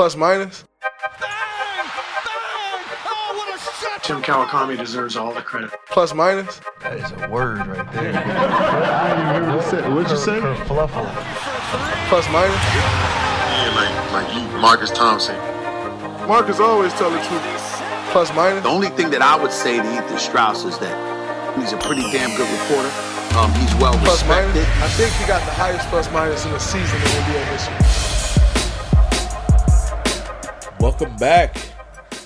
Plus minus. Tim Kawakami deserves all the credit. Plus minus. That is a word right there. I didn't even what you said. What'd you say? Kerfluffle. Plus minus. Yeah, like like you, Marcus Thompson. Marcus always tell the truth. Plus minus. The only thing that I would say to Ethan Strauss is that he's a pretty damn good reporter. Um, he's well Plus minus. respected. I think he got the highest plus minus in the season in NBA history. Welcome back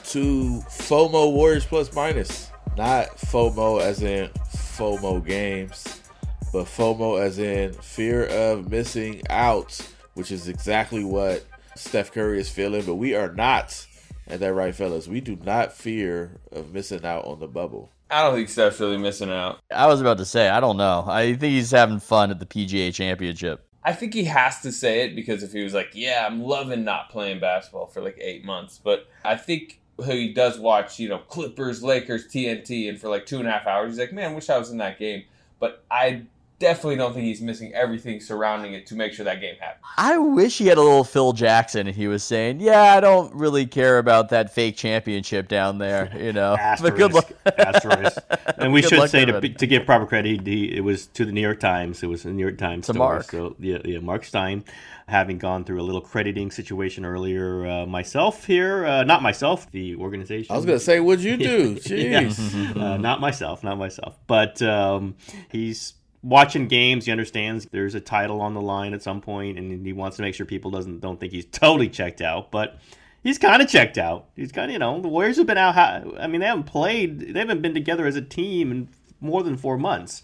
to FOMO Warriors Plus Minus. Not FOMO as in FOMO games, but FOMO as in fear of missing out, which is exactly what Steph Curry is feeling. But we are not, and that right, fellas, we do not fear of missing out on the bubble. I don't think Steph's really missing out. I was about to say, I don't know. I think he's having fun at the PGA Championship. I think he has to say it because if he was like, "Yeah, I'm loving not playing basketball for like eight months," but I think he does watch, you know, Clippers, Lakers, TNT, and for like two and a half hours, he's like, "Man, wish I was in that game." But I definitely don't think he's missing everything surrounding it to make sure that game happens. I wish he had a little Phil Jackson and he was saying, "Yeah, I don't really care about that fake championship down there," you know. But good luck. Asterisk. And we Good should say to, to give proper credit, he, it was to the New York Times. It was the New York Times. To story. Mark. So yeah, yeah, Mark Stein, having gone through a little crediting situation earlier. Uh, myself here, uh, not myself, the organization. I was gonna say, what'd you do? Yeah. Jeez. uh, not myself, not myself. But um, he's watching games. He understands there's a title on the line at some point, and he wants to make sure people doesn't don't think he's totally checked out. But he's kind of checked out. He's kind of you know the Warriors have been out. I mean, they haven't played. They haven't been together as a team in more than four months.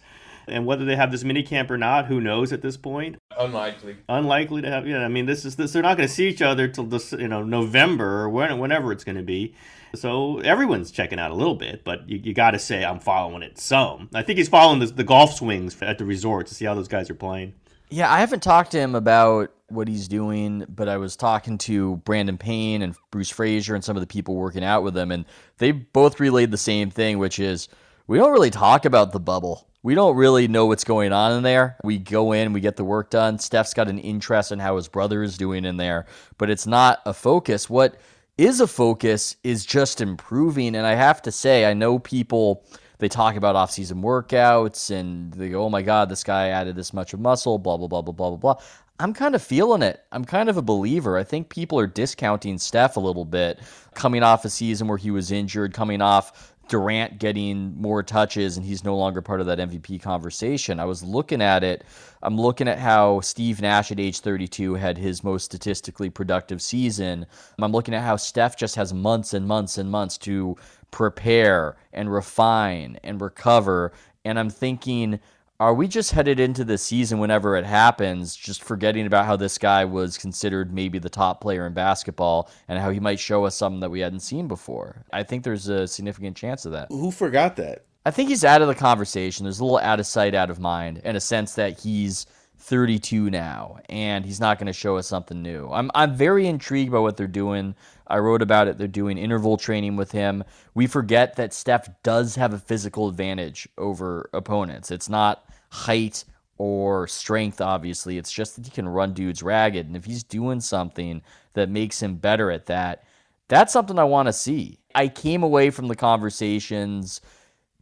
And whether they have this mini camp or not, who knows at this point? Unlikely. Unlikely to have. You know, I mean, this is this. They're not going to see each other till this, you know, November or when, whenever it's going to be. So everyone's checking out a little bit, but you, you got to say I'm following it some. I think he's following the, the golf swings at the resort to see how those guys are playing. Yeah, I haven't talked to him about what he's doing, but I was talking to Brandon Payne and Bruce Fraser and some of the people working out with him, and they both relayed the same thing, which is we don't really talk about the bubble. We don't really know what's going on in there. We go in, we get the work done. Steph's got an interest in how his brother is doing in there, but it's not a focus. What is a focus is just improving. And I have to say, I know people they talk about off-season workouts and they go, "Oh my God, this guy added this much of muscle." Blah blah blah blah blah blah blah. I'm kind of feeling it. I'm kind of a believer. I think people are discounting Steph a little bit, coming off a season where he was injured, coming off Durant getting more touches and he's no longer part of that MVP conversation. I was looking at it. I'm looking at how Steve Nash at age 32 had his most statistically productive season. I'm looking at how Steph just has months and months and months to prepare and refine and recover. And I'm thinking, are we just headed into the season whenever it happens, just forgetting about how this guy was considered maybe the top player in basketball and how he might show us something that we hadn't seen before? I think there's a significant chance of that. Who forgot that? I think he's out of the conversation. There's a little out of sight, out of mind, in a sense that he's 32 now and he's not going to show us something new. I'm I'm very intrigued by what they're doing. I wrote about it. They're doing interval training with him. We forget that Steph does have a physical advantage over opponents. It's not height or strength, obviously. It's just that he can run dudes ragged. And if he's doing something that makes him better at that, that's something I want to see. I came away from the conversations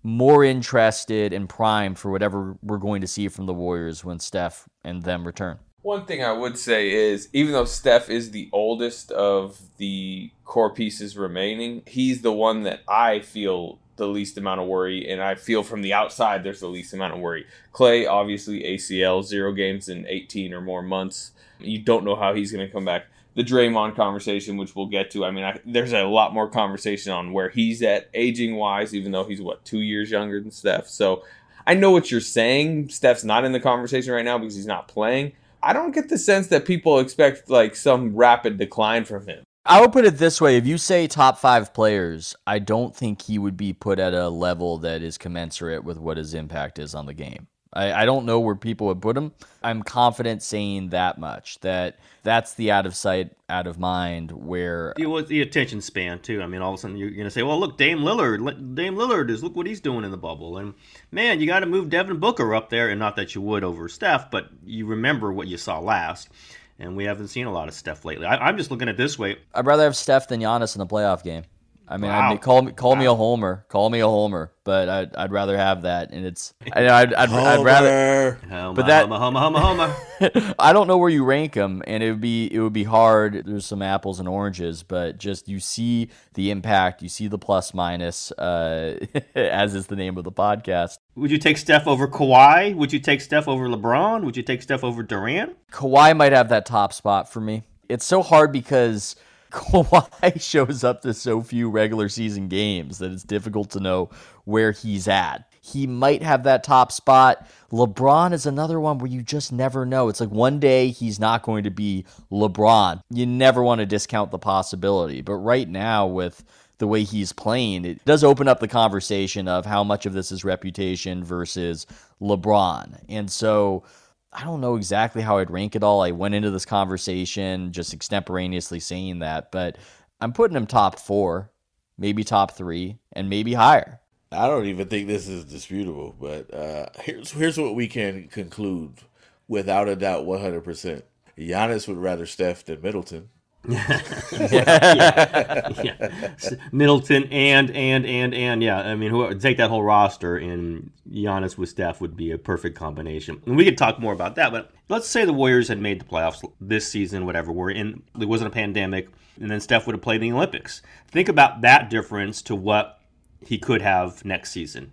more interested and primed for whatever we're going to see from the Warriors when Steph and them return. One thing I would say is even though Steph is the oldest of the core pieces remaining, he's the one that I feel the least amount of worry, and I feel from the outside there's the least amount of worry. Clay, obviously ACL, zero games in 18 or more months. You don't know how he's going to come back. The Draymond conversation, which we'll get to, I mean, I, there's a lot more conversation on where he's at aging wise, even though he's what two years younger than Steph. So I know what you're saying. Steph's not in the conversation right now because he's not playing. I don't get the sense that people expect like some rapid decline from him. I would put it this way if you say top five players, I don't think he would be put at a level that is commensurate with what his impact is on the game. I, I don't know where people would put him. I'm confident saying that much that that's the out of sight, out of mind. Where it was the attention span too. I mean, all of a sudden you're going to say, "Well, look, Dame Lillard, Dame Lillard is look what he's doing in the bubble," and man, you got to move Devin Booker up there, and not that you would over Steph, but you remember what you saw last. And we haven't seen a lot of Steph lately. I, am just looking at it this way. I'd rather have Steph than Giannis in the playoff game. I mean, Wow. I mean call me call me a homer, call me a homer, but I'd, I'd rather have that. And it's I, I'd, I'd, I'd rather. Homer. But that- homa, homa, homa, homa. I don't know where you rank them, and it would be it would be hard. There's some apples and oranges, but just you see the impact, you see the plus minus, uh, as is the name of the podcast. Would you take Steph over Kawhi? Would you take Steph over LeBron? Would you take Steph over Durant? Kawhi might have that top spot for me. It's so hard because Kawhi shows up to so few regular season games that it's difficult to know where he's at. He might have that top spot. LeBron is another one where you just never know. It's like one day he's not going to be LeBron. You never want to discount the possibility. But right now, with the way he's playing, it does open up the conversation of how much of this is reputation versus LeBron. And so I don't know exactly how I'd rank it all. I went into this conversation just extemporaneously saying that, but I'm putting him top four, maybe top three, and maybe higher. I don't even think this is disputable, but uh, here's here's what we can conclude without a doubt, one hundred percent. Giannis would rather Steph than Middleton. Yeah. yeah. Middleton and and and and yeah. I mean, who, take that whole roster and Giannis with Steph would be a perfect combination. And we could talk more about that. But let's say the Warriors had made the playoffs this season, whatever. We're in. There wasn't a pandemic, and then Steph would have played in the Olympics. Think about that difference to what he could have next season.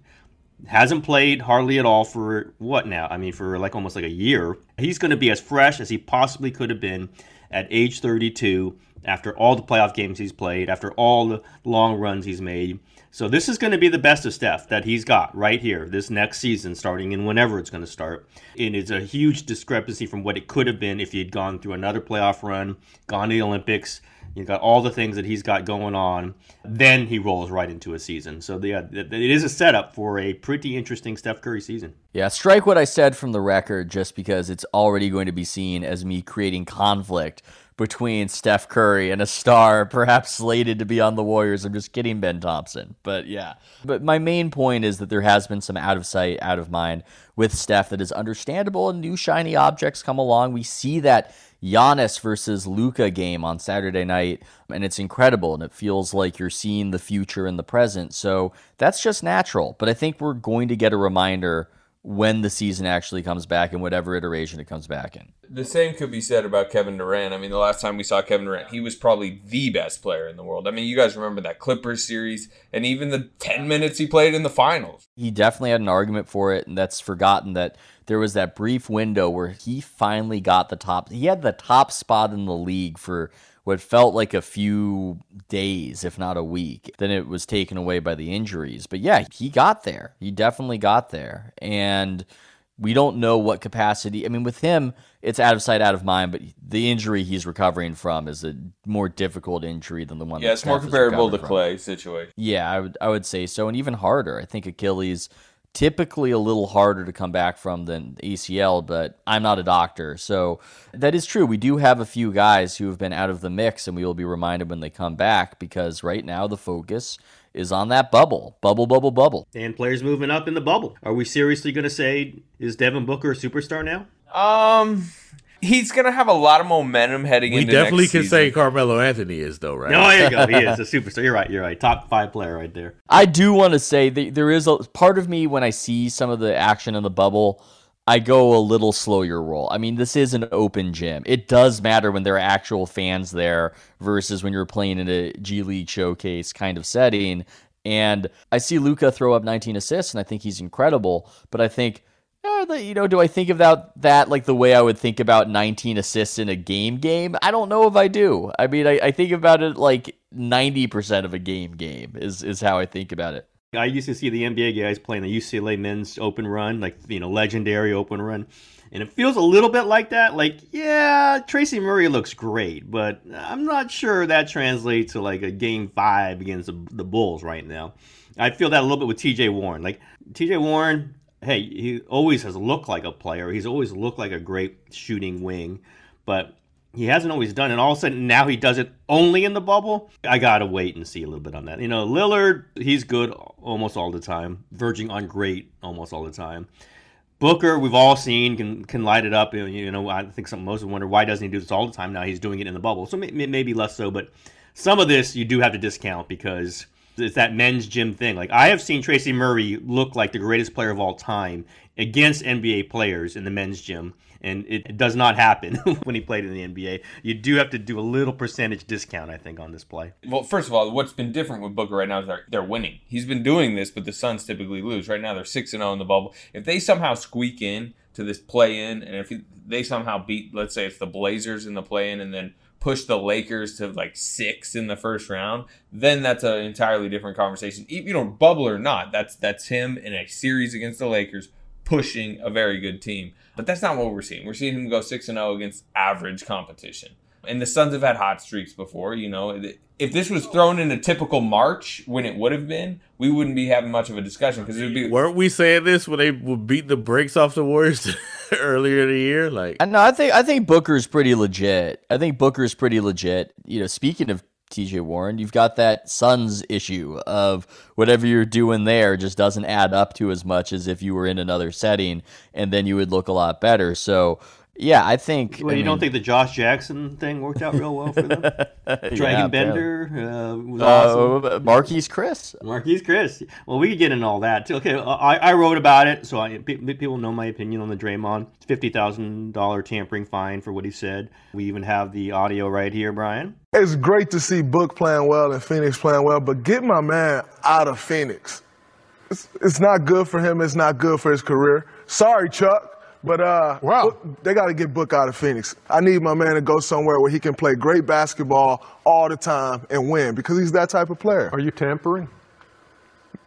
Hasn't played hardly at all for what now? I mean, for like almost like a year. He's going to be as fresh as he possibly could have been at age 32 after all the playoff games he's played, after all the long runs he's made. So this is going to be the best of Steph that he's got right here this next season, starting in whenever it's going to start. And it's a huge discrepancy from what it could have been if he had gone through another playoff run, gone to the Olympics. You got all the things that he's got going on. Then he rolls right into a season. So the, it is a setup for a pretty interesting Steph Curry season. Yeah, strike what I said from the record just because it's already going to be seen as me creating conflict between Steph Curry and a star perhaps slated to be on the Warriors. I'm just kidding, Ben Thompson. But yeah. But my main point is that there has been some out of sight, out of mind with Steph that is understandable and new shiny objects come along. We see that Giannis versus Luka game on Saturday night, and it's incredible, and it feels like you're seeing the future and the present. So that's just natural. But I think we're going to get a reminder when the season actually comes back in whatever iteration it comes back in. The same could be said about Kevin Durant. I mean, the last time we saw Kevin Durant, he was probably the best player in the world. I mean, you guys remember that Clippers series and even the 10 minutes he played in the finals. He definitely had an argument for it, and that's forgotten that there was that brief window where he finally got the top. He had the top spot in the league for what felt like a few days, if not a week. Then it was taken away by the injuries. But yeah, he got there. He definitely got there. And we don't know what capacity. I mean, with him, it's out of sight, out of mind, but the injury he's recovering from is a more difficult injury than the one Yeah, it's more Steph is comparable to from. Clay situation. Yeah, I would I would say so, and even harder. I think Achilles typically a little harder to come back from than ACL, but I'm not a doctor, so that is true. We do have a few guys who have been out of the mix, and we will be reminded when they come back because right now the focus is on that bubble, bubble, bubble, bubble. And players moving up in the bubble. Are we seriously going to say, is Devin Booker a superstar now? Um, he's gonna have a lot of momentum heading into the game. We definitely next can season. say Carmelo Anthony is though, right? No, there you go. He is a superstar. You're right. You're right. Top five player right there. I do want to say that there is a part of me when I see some of the action in the bubble, I go a little slow your roll. I mean, this is an open gym. It does matter when there are actual fans there versus when you're playing in a G League showcase kind of setting. And I see Luka throw up 19 assists, and I think he's incredible. But I think, Uh, the- you know, do I think about that like the way I would think about 19 assists in a game game? I don't know if I do. I mean, I, I think about it like 90% of a game game is, is how I think about it. I used to see the NBA guys playing the UCLA men's open run, like, you know, legendary open run. And it feels a little bit like that. Like, yeah, Tracy Murray looks great, but I'm not sure that translates to like a game five against the, the Bulls right now. I feel that a little bit with TJ Warren. Like, TJ Warren, hey, he always has looked like a player. He's always looked like a great shooting wing, but he hasn't always done it. And all of a sudden, now he does it only in the bubble. I gotta wait and see a little bit on that. You know, Lillard, he's good almost all the time, verging on great almost all the time. Booker, we've all seen can can light it up. You know, I think some most of wonder why doesn't he do this all the time? Now he's doing it in the bubble, so may, maybe less so. But some of this you do have to discount because it's that men's gym thing. Like I have seen Tracy Murray look like the greatest player of all time against NBA players in the men's gym, and it does not happen when he played in the NBA. You do have to do a little percentage discount, I think, on this play. Well, first of all, what's been different with Booker right now is they're, they're winning. He's been doing this, but the Suns typically lose. Right now, they're six and zero in the bubble. If they somehow squeak in to this play in, and if they somehow beat, let's say it's the Blazers in the play in, and then push the Lakers to like six in the first round, then that's an entirely different conversation. You know, bubble or not, that's that's him in a series against the Lakers pushing a very good team. But that's not what we're seeing. We're seeing him go six and zero against average competition. And the Suns have had hot streaks before. You know, if this was thrown in a typical March when it would have been, we wouldn't be having much of a discussion because it would be. Weren't we saying this when they would beat the brakes off the Warriors earlier in the year? Like, no, I think I think Booker's pretty legit. I think Booker's pretty legit. You know, speaking of TJ Warren, you've got that Suns issue of whatever you're doing there just doesn't add up to as much as if you were in another setting, and then you would look a lot better. So yeah, I think. Well, I you mean, don't think the Josh Jackson thing worked out real well for them? Dragan yeah, Bender uh, was uh, awesome. Marquese Chriss. Marquese Chriss. Well, we could get into all that too. Okay, I, I wrote about it, so I, people know my opinion on the Draymond fifty thousand dollar tampering fine for what he said. We even have the audio right here, Brian. It's great to see Book playing well and Phoenix playing well, but get my man out of Phoenix. It's, it's not good for him. It's not good for his career. Sorry, Chuck. But uh, wow. they got to get Book out of Phoenix. I need my man to go somewhere where he can play great basketball all the time and win because he's that type of player. Are you tampering?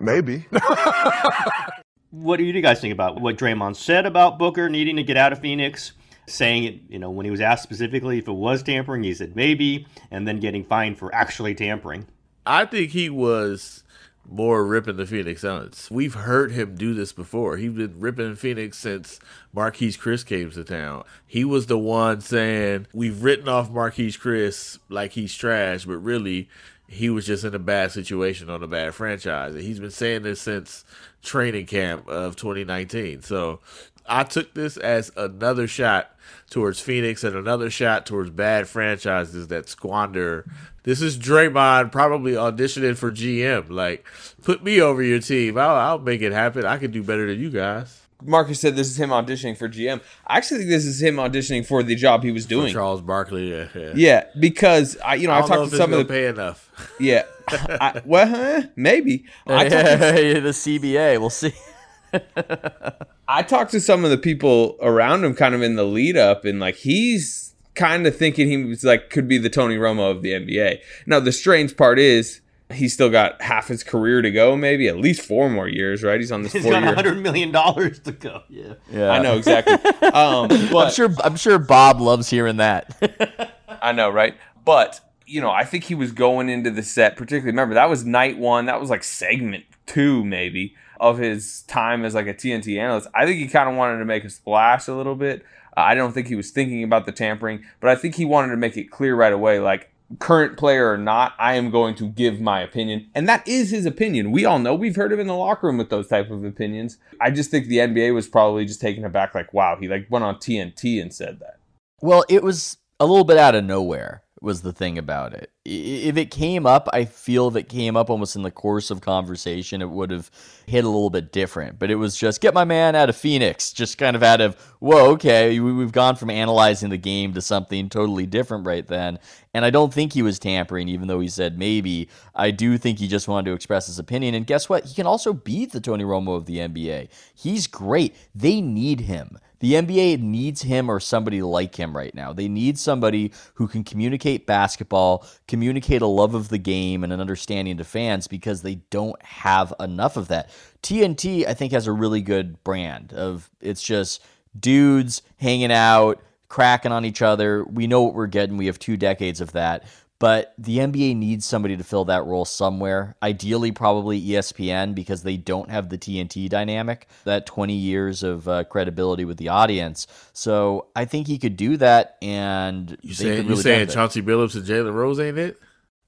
Maybe. what do you guys think about what Draymond said about Booker needing to get out of Phoenix? Saying it, you know, when he was asked specifically if it was tampering, he said maybe, and then getting fined for actually tampering. I think he was more ripping the Phoenix Suns. We've heard him do this before. He's been ripping Phoenix since Marquese Chriss came to town. He was the one saying, We've written off Marquese Chriss like he's trash, but really, he was just in a bad situation on a bad franchise. And he's been saying this since training camp of 2019. So I took this as another shot towards Phoenix and another shot towards bad franchises that squander. This is Draymond probably auditioning for GM. Like, put me over your team. I'll, I'll make it happen. I can do better than you guys. Marcus said this is him auditioning for GM. I actually think this is him auditioning for the job he was doing. For Charles Barkley, yeah, yeah. Yeah, because I, you know, I I've talked know to some of the pay enough. Yeah, I, well, huh, maybe. I talked to, the CBA. We'll see. I talked to some of the people around him, kind of in the lead up, and like he's kind of thinking he was like could be the Tony Romo of the NBA. Now the strange part is he's still got half his career to go, maybe at least four more years, right? He's on this. He's four got year. hundred million dollars to go. Yeah, yeah. I know exactly. Um, but I'm sure. I'm sure Bob loves hearing that. I know, right? But you know, I think he was going into the set, particularly. Remember, that was night one. That was like segment two, maybe, of his time as like a TNT analyst. I think he kind of wanted to make a splash a little bit. Uh, I don't think he was thinking about the tampering, but I think he wanted to make it clear right away, like current player or not, I am going to give my opinion. And that is his opinion. We all know we've heard him in the locker room with those type of opinions. I just think the NBA was probably just taken aback like, wow, he like went on TNT and said that. Well, it was a little bit out of nowhere was the thing about it. If it came up, I feel if it came up almost in the course of conversation, it would have hit a little bit different. But it was just get my man out of Phoenix, just kind of out of, whoa, okay, we've gone from analyzing the game to something totally different right then. And I don't think he was tampering, even though he said maybe. I do think he just wanted to express his opinion. And guess what? He can also beat the Tony Romo of the NBA. He's great. They need him. The NBA needs him or somebody like him right now. They need somebody who can communicate basketball, communicate a love of the game and an understanding to fans because they don't have enough of that. TNT, I think, has a really good brand of it's just dudes hanging out, cracking on each other. We know what we're getting. We have two decades of that. But the NBA needs somebody to fill that role somewhere. Ideally, probably ESPN because they don't have the TNT dynamic, that 20 years of uh, credibility with the audience. So I think he could do that, and You they saying could you really saying. Chauncey Billups and Jalen Rose ain't it?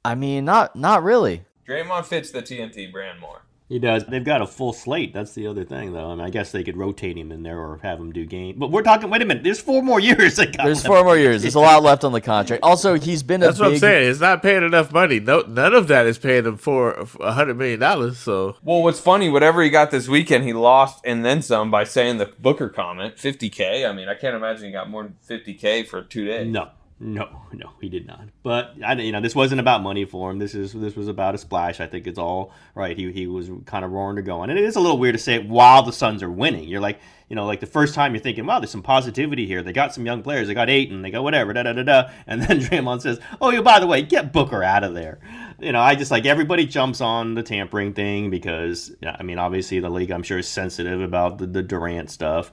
I mean, not not really. Draymond fits the TNT brand more. He does. They've got a full slate. That's the other thing, though. I mean, I guess they could rotate him in there or have him do game. But we're talking. Wait a minute. There's four more years. They got There's left. four more years. There's a lot left on the contract. Also, he's been a That's what I'm saying. It's not paying enough money. No, none of that is paying him for a hundred million dollars. So Well, what's funny, whatever he got this weekend, he lost and then some by saying the Booker comment, 50K. I mean, I can't imagine he got more than 50K for two days. No, no, no, he did not. But I, you know, this wasn't about money for him. This is this was about a splash. I think it's all right. He he was kind of roaring to go on, and it is a little weird to say it while the Suns are winning. You're like, you know, like the first time you're thinking, wow, there's some positivity here. They got some young players. They got Ayton. They got whatever. Da da da da. And then Draymond says, oh, yeah, by the way, get Booker out of there. You know, I just like everybody jumps on the tampering thing because I mean, obviously the league I'm sure is sensitive about the, the Durant stuff,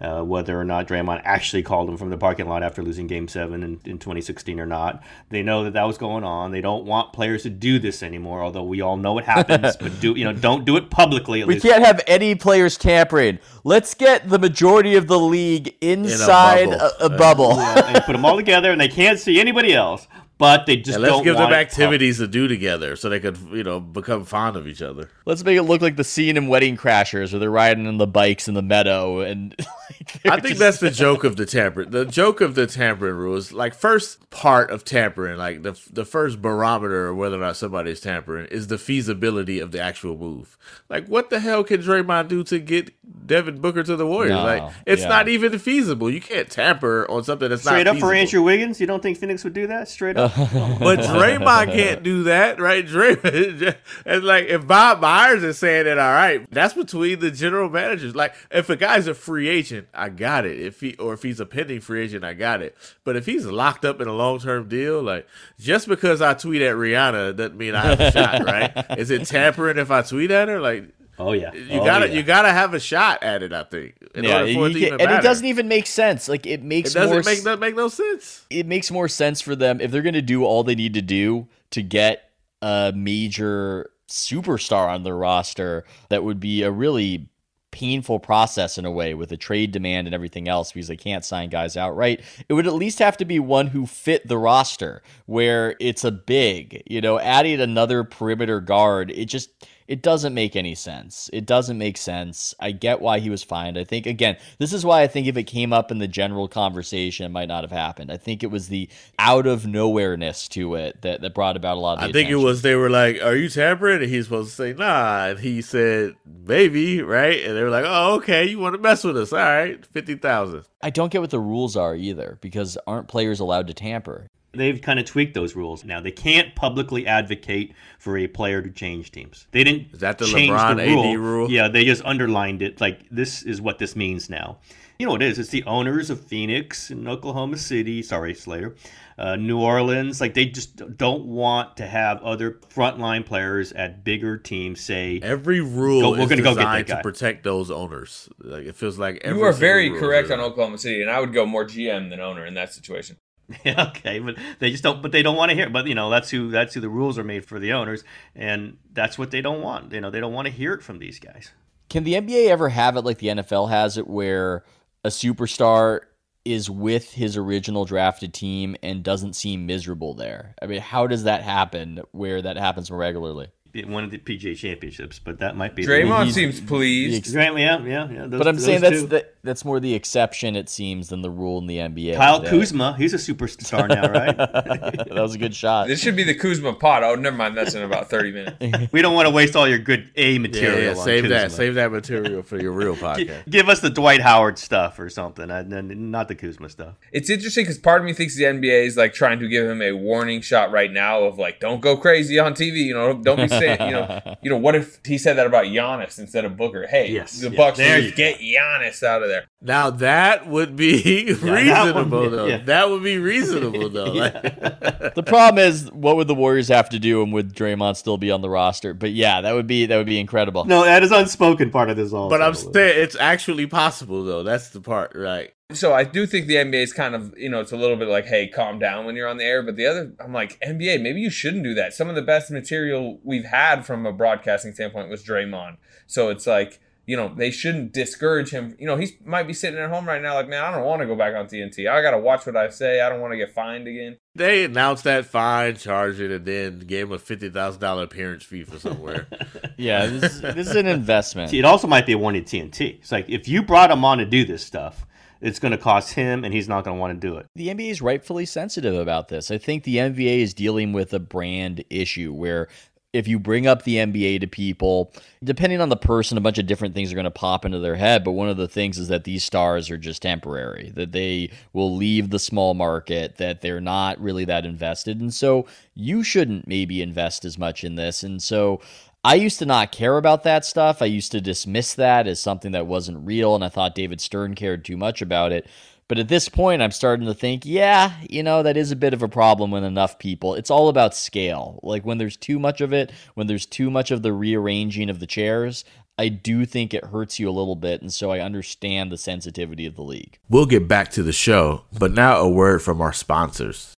uh, whether or not Draymond actually called him from the parking lot after losing Game Seven in, in 2016 or not. They know that that was going on. They don't want players to do this anymore, although we all know it happens. but do you know? Don't do it publicly. At We least. can't have any players tampering. Let's get the majority of the league inside bubble. a, a bubble. Yeah, and put them all together, and they can't see anybody else. But they just and let's don't give them want it activities to do together, so they could you know become fond of each other. Let's make it look like the scene in Wedding Crashers where they're riding on the bikes in the meadow and like, I think just- that's the joke of the tampering. The joke of the tampering rules, like first part of tampering, like the the first barometer of whether or not somebody is tampering is the feasibility of the actual move. Like, what the hell can Draymond do to get Devin Booker to the Warriors? No, like, it's yeah. not even feasible. You can't tamper on something that's not. Straight not up for. Andrew Wiggins, you don't think Phoenix would do that? Straight up. But Draymond can't do that, right? Draymond, and like if Bob Myers is saying it, all right, that's between the general managers. Like if a guy's a free agent, I got it. If he or if he's a pending free agent, I got it. But if he's locked up in a long term deal, like just because I tweet at Rihanna doesn't mean I have a shot, right? Is it tampering if I tweet at her? Like Oh yeah, you Oh, gotta yeah. you gotta have a shot at it. I think. In yeah, order for it you to get- even and it doesn't even make sense. Like it It makes doesn't more make make no sense. it makes more sense for them if they're going to do all they need to do to get a major superstar on their roster that would be a really painful process in a way with a trade demand and everything else because they can't sign guys outright. It would at least have to be one who fit the roster where it's a big, you know, adding another perimeter guard. It just it doesn't make any sense. It doesn't make sense. I get why he was fined. I think again, this is why I think if it came up in the general conversation, it might not have happened. I think it was the out of nowhereness to it that, that brought about a lot of the I think it was they were like, "Are you tampering?" And he's supposed to say, "Nah," and he said, "Maybe," right? And they were like, "Oh, okay, you want to mess with us? All right, fifty thousand. I don't get what the rules are either because aren't players allowed to tamper? They've kind of tweaked those rules now. They can't publicly advocate for a player to change teams. They didn't. Is that the change LeBron the AD rule? Yeah, they just underlined it. Like this is what this means now. You know what it is? It's the owners of Phoenix and Oklahoma City. Sorry, Slater. Uh, New Orleans. Like they just don't want to have other frontline players at bigger teams say Every rule Go- we're is gonna go get that designed to protect those owners. Like it feels like every You are very rule is correct on. Oklahoma City, and I would go more GM than owner in that situation. okay, but they just don't. But they don't want to hear. But you know, that's who that's who the rules are made for the owners, and that's what they don't want. You know, they don't want to hear it from these guys. Can the NBA ever have it like the NFL has it where a superstar is with his original drafted team and doesn't seem miserable there? I mean, how does that happen where that happens more regularly? It of the PGA Championships, but that might be Draymond he's- seems pleased. Right, yeah, yeah, yeah. Those, but I'm saying that's the, that's more the exception, it seems, than the rule in the NBA. Kyle that- Kuzma. He's a superstar now, right? that was a good shot. This should be the Kuzma pot. Oh, never mind. That's in about 30 minutes. we don't want to waste all your good A material. yeah. on Save that. Kuzma. Save that material for your real podcast. Give us the Dwight Howard stuff or something, and then not the Kuzma stuff. It's interesting because part of me thinks the NBA is like trying to give him a warning shot right now of like, don't go crazy on TV. You know, don't be saying, you know, you know, what if he said that about Giannis instead of Booker? Hey, Yes, the yeah, Bucks there should you get Giannis out of there. Now that would be that reasonable, would be- though. yeah. That would be reasonable, though. The problem is, what would the Warriors have to do, and would Draymond still be on the roster? But yeah, that would be that would be incredible. No, that is unspoken part of this all. but I'm saying it's actually possible, though. That's the part, right? So I do think the NBA is kind of, you know, it's a little bit like, hey, calm down when you're on the air. But the other, I'm like, NBA, maybe you shouldn't do that. Some of the best material we've had from a broadcasting standpoint was Draymond. So it's like, you know, they shouldn't discourage him. You know, he might be sitting at home right now, like, man, I don't want to go back on TNT. I got to watch what I say. I don't want to get fined again. They announced that fine, charged it, and then gave him a fifty thousand dollar appearance fee for somewhere. Yeah, this, is- this is an investment. See, it also might be a warning to TNT. It's like if you brought him on to do this stuff, it's going to cost him, and he's not going to want to do it. The NBA is rightfully sensitive about this. I think the NBA is dealing with a brand issue where if you bring up the NBA to people, depending on the person, a bunch of different things are going to pop into their head. But one of the things is that these stars are just temporary, that they will leave the small market, that they're not really that invested. And so you shouldn't maybe invest as much in this. And so I used to not care about that stuff. I used to dismiss that as something that wasn't real. And I thought David Stern cared too much about it. But at this point, I'm starting to think, yeah, you know, that is a bit of a problem with enough people. It's all about scale. Like when there's too much of it, when there's too much of the rearranging of the chairs, I do think it hurts you a little bit. And so I understand the sensitivity of the league. We'll get back to the show, but now a word from our sponsors.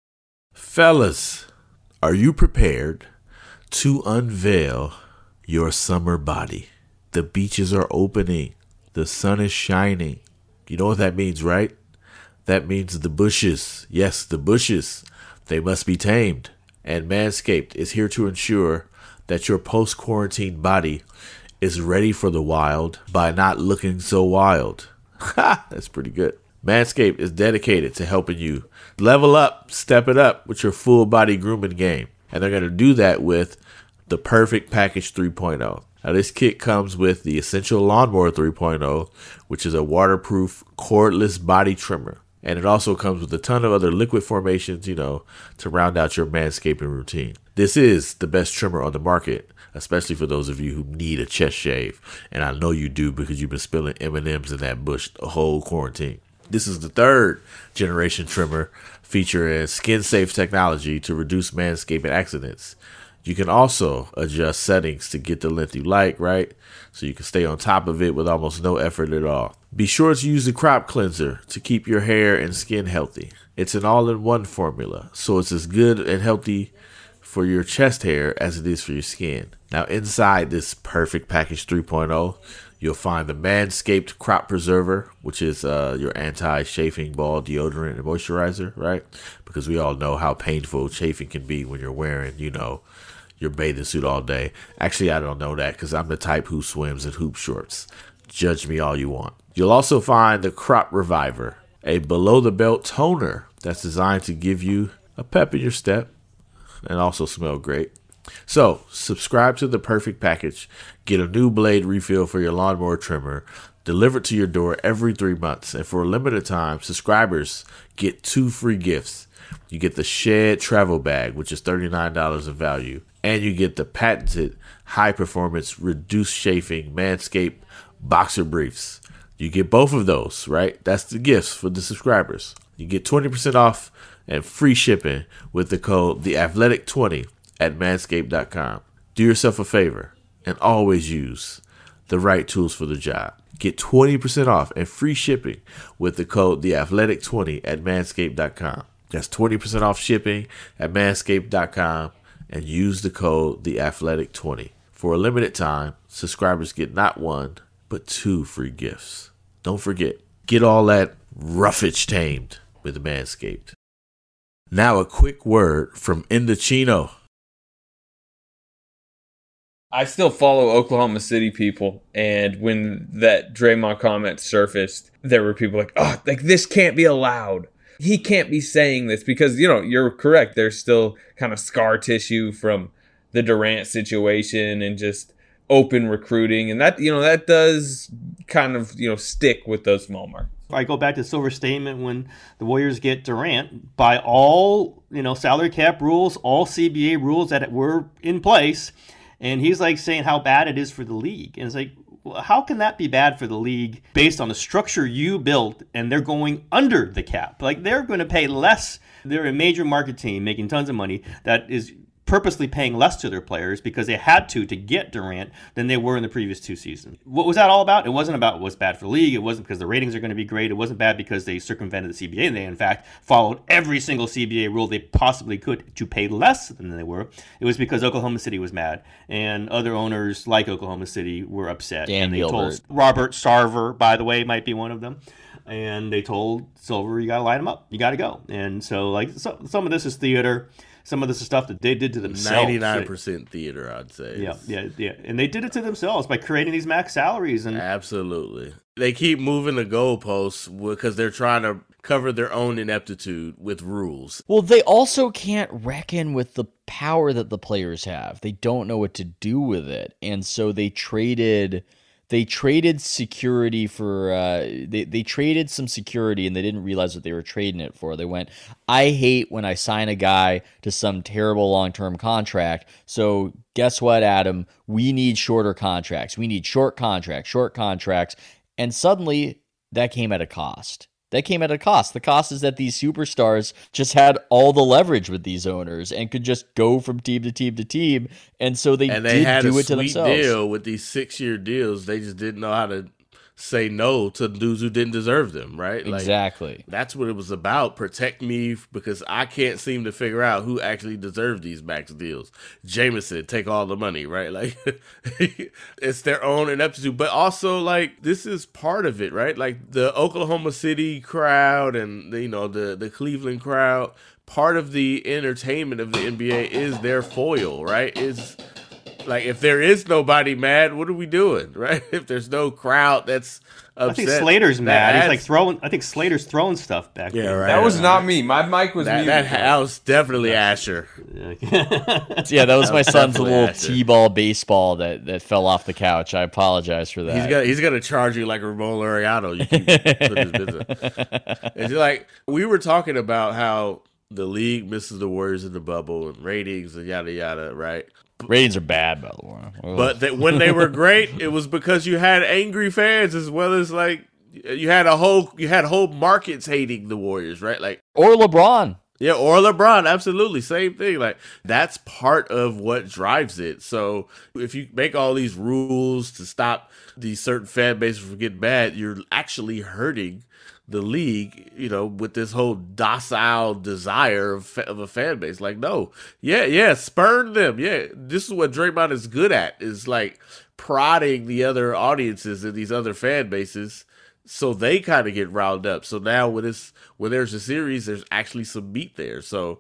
Fellas, are you prepared to unveil your summer body? The beaches are opening, the sun is shining. You know what that means, right? That means the bushes, yes, the bushes, they must be tamed. And Manscaped is here to ensure that your post quarantine body is ready for the wild by not looking so wild. Ha! That's pretty good. Manscaped is dedicated to helping you level up, step it up with your full body grooming game. And they're going to do that with the Perfect Package 3.0. Now, this kit comes with the Essential Lawnmower 3.0, which is a waterproof, cordless body trimmer. And it also comes with a ton of other liquid formations, you know, to round out your manscaping routine. This is the best trimmer on the market, especially for those of you who need a chest shave. And I know you do because you've been spilling M&Ms in that bush the whole quarantine. This is the third generation trimmer featuring skin safe technology to reduce manscaping accidents. You can also adjust settings to get the length you like, right? So you can stay on top of it with almost no effort at all. Be sure to use the crop cleanser to keep your hair and skin healthy. It's an all in one formula, so it's as good and healthy for your chest hair as it is for your skin. Now, inside this perfect package 3.0, you'll find the Manscaped Crop Preserver, which is uh, your anti chafing ball deodorant and moisturizer, right? Because we all know how painful chafing can be when you're wearing, you know, your bathing suit all day. Actually, I don't know that because I'm the type who swims in hoop shorts. Judge me all you want. You'll also find the Crop Reviver, a below the belt toner that's designed to give you a pep in your step and also smell great. So, subscribe to the perfect package. Get a new blade refill for your lawnmower trimmer delivered to your door every three months. And for a limited time, subscribers get two free gifts. You get the Shed Travel Bag, which is $39 in value, and you get the patented high performance reduced chafing Manscaped boxer briefs. You get both of those, right? That's the gifts for the subscribers. You get 20% off and free shipping with the code the athletic 20 at manscaped.com. Do yourself a favor and always use the right tools for the job. Get 20% off and free shipping with the code the athletic 20 at manscaped.com. That's 20% off shipping at manscaped.com and use the code the athletic 20. For a limited time, subscribers get not one, but two free gifts. Don't forget, get all that roughage tamed with Manscaped. Now, a quick word from Indochino. I still follow Oklahoma City people, and when that Draymond comment surfaced, there were people like, "Oh, like this can't be allowed. He can't be saying this because you know you're correct. There's still kind of scar tissue from the Durant situation and just open recruiting, and that you know that does kind of you know stick with those small. I go back to Silver statement when the Warriors get Durant by all you know salary cap rules, all CBA rules that were in place, and he's like saying how bad it is for the league, and it's like. How can that be bad for the league based on the structure you built and they're going under the cap? Like they're going to pay less. They're a major market team making tons of money that is purposely paying less to their players because they had to to get Durant than they were in the previous two seasons. What was that all about? It wasn't about what's bad for the league. It wasn't because the ratings are going to be great. It wasn't bad because they circumvented the CBA. They, in fact, followed every single CBA rule they possibly could to pay less than they were. It was because Oklahoma City was mad and other owners like Oklahoma City were upset. Dan and they Gilbert. told Robert Sarver, by the way, might be one of them. And they told Silver, you got to light him up. You got to go. And so, like, so, some of this is theater. Some of this is stuff that they did to themselves. Ninety nine percent theater, I'd say. Yeah, yeah, yeah. And they did it to themselves by creating these max salaries. And Absolutely. They keep moving the goalposts because they're trying to cover their own ineptitude with rules. Well, they also can't reckon with the power that the players have. They don't know what to do with it, and so they traded. They traded security for. Uh, they they traded some security, and they didn't realize what they were trading it for. They went, "I hate when I sign a guy to some terrible long term contract." So guess what, Adam? We need shorter contracts. We need short contracts, short contracts, and suddenly that came at a cost. That came at a cost. The cost is that these superstars just had all the leverage with these owners and could just go from team to team to team, and so they, and they did had do a it to sweet themselves. deal with these six year deals. They just didn't know how to say no to dudes who didn't deserve them, right? Like, Exactly. That's what it was about. Protect me because I can't seem to figure out who actually deserved these max deals. Jameson, take all the money, right? Like it's their own ineptitude. But also like this is part of it, right? Like the Oklahoma City crowd and you know the the Cleveland crowd, part of the entertainment of the NBA is their foil, right? Is like if there is nobody mad, what are we doing, right? If there's no crowd that's I think Slater's that mad. He's like throwing. I think Slater's throwing stuff back Yeah, there. right. That was not me. My mic was that, muted. that, that was definitely Asher. Yeah, that was my son's little Asher. t-ball baseball that, that fell off the couch. I apologize for that. He's gonna he's gonna charge you like a Ramon Laureano. You keep putting his business. It's like we were talking about how the league misses the Warriors in the bubble and ratings and yada yada, right? Ratings are bad, by the way. Ugh. But that when they were great, it was because you had angry fans as well as like you had a whole you had whole markets hating the Warriors, right? Like or LeBron. Yeah, or LeBron, absolutely, same thing. Like that's part of what drives it. So if you make all these rules to stop these certain fan bases from getting bad, you're actually hurting the league. You know, with this whole docile desire of, of a fan base. Like, no, yeah, yeah, spurn them. Yeah, this is what Draymond is good at. Is like prodding the other audiences and these other fan bases so they kind of get riled up. So now when it's when there's a series, there's actually some meat there. So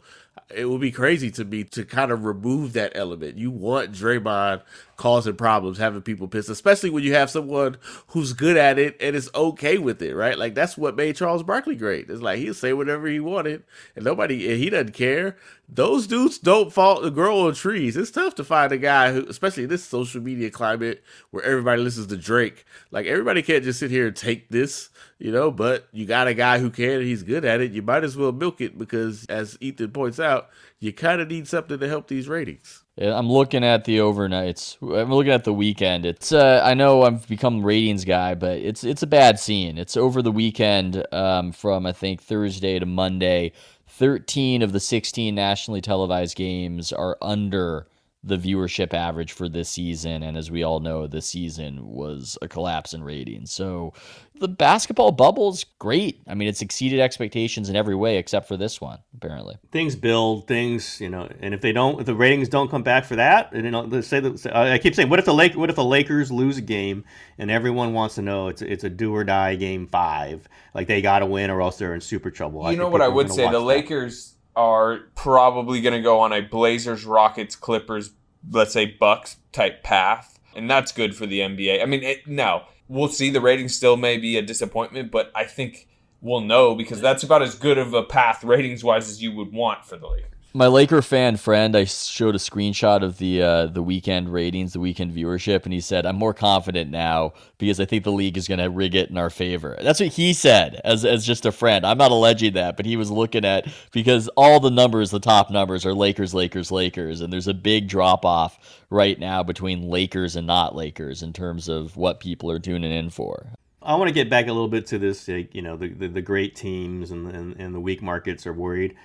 it would be crazy to me to kind of remove that element. You want Draymond causing problems, having people pissed, especially when you have someone who's good at it and is okay with it, right? Like that's what made Charles Barkley great. It's like he'll say whatever he wanted, and nobody, and he doesn't care. Those dudes don't fall to grow on trees. It's tough to find a guy who, especially in this social media climate where everybody listens to Drake. Like everybody can't just sit here and take this, you know. But you got a guy who can, and he's good at it. You might as well milk it because, as Ethan points out, you kind of need something to help these ratings. Yeah, I'm looking at the overnights. I'm looking at the weekend. It's uh, I know I've become ratings guy, but it's it's a bad scene. It's over the weekend um, from I think Thursday to Monday. 13 of the 16 nationally televised games are under the viewership average for this season and as we all know this season was a collapse in ratings. So the basketball bubble's great. I mean it's exceeded expectations in every way except for this one apparently. things build things you know and if they don't if the ratings don't come back for that and you know say that i keep saying what if the lake what if the lakers lose a game and everyone wants to know it's it's a do or die game five like they gotta win or else they're in super trouble You know what I would say? The that. Lakers are probably going to go on a Blazers, Rockets, Clippers, let's say Bucks type path, and that's good for the NBA. I mean, it, no, we'll see. The ratings still may be a disappointment, but I think we'll know because that's about as good of a path ratings wise as you would want for the Lakers. My Laker fan friend, I showed a screenshot of the uh, the weekend ratings, the weekend viewership, and he said, "I'm more confident now because I think the league is going to rig it in our favor." That's what he said as as just a friend. I'm not alleging that, but he was looking at because all the numbers, the top numbers, are Lakers, Lakers, Lakers, and there's a big drop off right now between Lakers and not Lakers in terms of what people are tuning in for. I want to get back a little bit to this. You know, the, the, the great teams and, and and the weak markets are worried.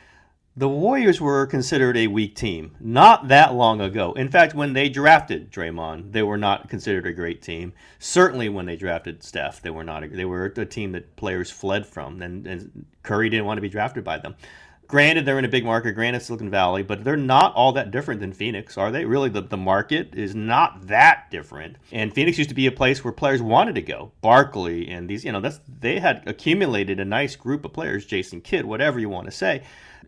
The Warriors were considered a weak team not that long ago. In fact, when they drafted Draymond, they were not considered a great team. Certainly, when they drafted Steph, they were not. A, they were a team that players fled from, and, and Curry didn't want to be drafted by them. Granted, they're in a big market. Granted, Silicon Valley, but they're not all that different than Phoenix, are they? Really, the, the market is not that different. And Phoenix used to be a place where players wanted to go. Barkley and these, you know, that's they had accumulated a nice group of players. Jason Kidd, whatever you want to say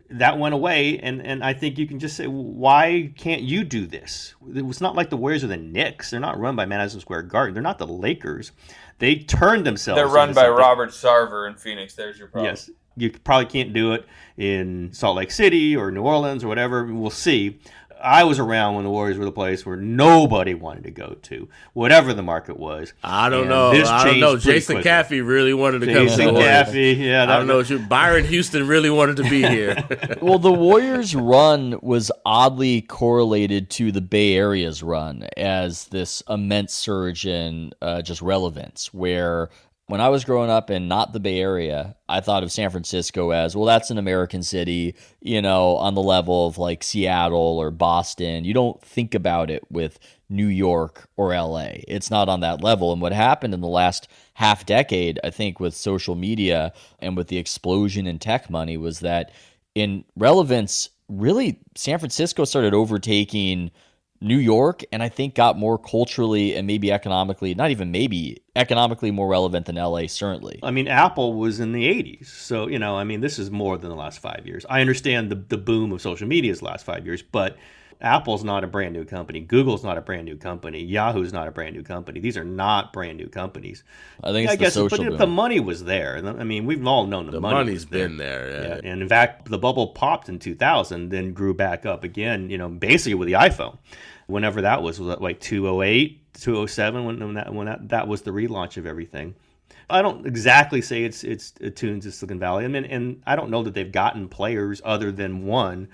that went away, and, and I think you can just say, why can't you do this? It's not like the Warriors or the Knicks. They're not run by Madison Square Garden. They're not the Lakers. They turned themselves. They're run by something. Robert Sarver in Phoenix. There's your problem. Yes, you probably can't do it in Salt Lake City or New Orleans or whatever. We'll see. I was around when the Warriors were the place where nobody wanted to go to, whatever the market was. I don't and know. I don't know. Jason quickly. Caffey really wanted to Jason come to the Caffey, yeah. I don't know. You, Byron Houston really wanted to be here. well, the Warriors' run was oddly correlated to the Bay Area's run as this immense surge in uh, just relevance, where when I was growing up in not the Bay Area, I thought of San Francisco as, well, that's an American city, you know, on the level of like Seattle or Boston. You don't think about it with New York or LA. It's not on that level. And what happened in the last half decade, I think, with social media and with the explosion in tech money was that in relevance, really, San Francisco started overtaking New York, and I think got more culturally and maybe economically, not even maybe economically more relevant than LA, certainly. I mean, Apple was in the 80s. So, you know, I mean, this is more than the last five years. I understand the, the boom of social media's last five years, but Apple's not a brand new company. Google's not a brand new company. Yahoo's not a brand new company. These are not brand new companies. I think I guess, but boom. the money was there. I mean, we've all known the, the money money's been there. Yeah. yeah. And in fact, the bubble popped in 2000, then grew back up again. You know, basically with the iPhone. Whenever that was, was that like 208, 207 when, when that when that, that was the relaunch of everything. I don't exactly say it's it's attuned to Silicon Valley. I mean, and I don't know that they've gotten players other than one,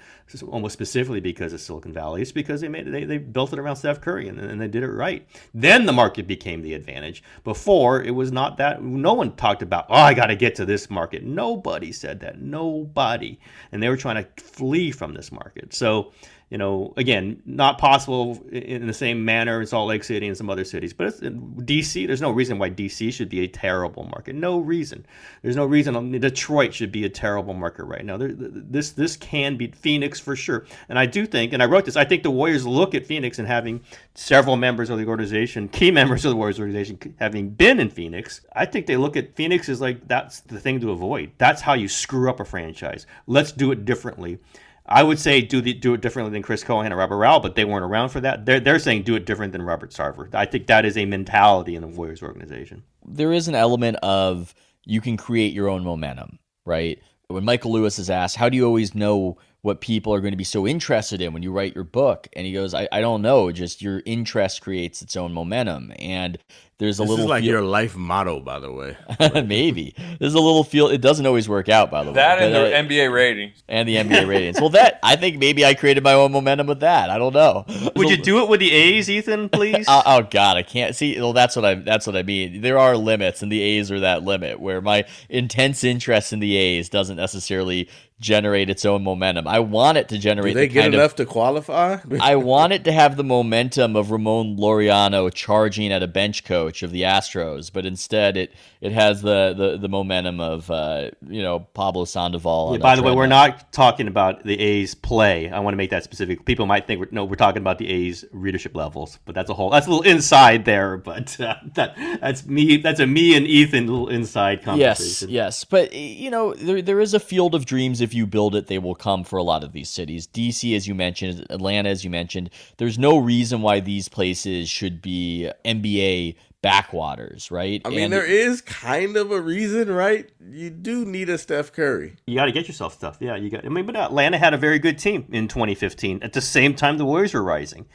almost specifically because of Silicon Valley. It's because they made they, they built it around Steph Curry and, and they did it right. Then the market became the advantage. Before it was not that. No one talked about oh I got to get to this market. Nobody said that. Nobody, and they were trying to flee from this market. So you know, again, not possible in the same manner in Salt Lake City and some other cities. But it's DC, there's no reason why DC should be a terrible market. No reason. There's no reason Detroit should be a terrible market right now. There, this this can be Phoenix for sure. And I do think, and I wrote this, I think the Warriors look at Phoenix and having several members of the organization, key members of the Warriors organization, having been in Phoenix, I think they look at Phoenix as like that's the thing to avoid. That's how you screw up a franchise. Let's do it differently. I would say do the, do it differently than Chris Cohan and Robert Rowell, but they weren't around for that. They're, they're saying do it different than Robert Sarver. I think that is a mentality in the Warriors organization. There is an element of you can create your own momentum, right? When Michael Lewis is asked, how do you always know what people are going to be so interested in when you write your book? And he goes, I, I don't know. Just your interest creates its own momentum. And there's a this little is like feel- your life motto, by the way. Maybe there's a little feel. It doesn't always work out, by the that way. That and the uh, NBA ratings and the NBA ratings. well, that I think maybe I created my own momentum with that. I don't know. Would you do it with the A's, Ethan? Please. oh, oh, God, I can't see. Well, that's what I. That's what I mean. There are limits, and the A's are that limit. Where my intense interest in the A's doesn't necessarily generate its own momentum. I want it to generate. Do they the get enough of, to qualify? I want it to have the momentum of Ramon Laureano charging at a bench coach of the Astros, but instead it it has the the, the momentum of uh, you know Pablo Sandoval. Yeah, by the way, we're not talking about the A's play. I want to make that specific. People might think we're, no, we're talking about the A's readership levels, but that's a whole that's a little inside there. But uh, that that's me. That's a me and Ethan little inside conversation. Yes, yes, but you know there there is a field of dreams. If you build it, they will come for a lot of these cities. DC, as you mentioned, Atlanta, as you mentioned. There's no reason why these places should be NBA backwaters, right? I mean, and there is kind of a reason, right? You do need a Steph Curry. You got to get yourself stuff. Yeah, you got. I mean, but Atlanta had a very good team in 2015. At the same time, the Warriors were rising.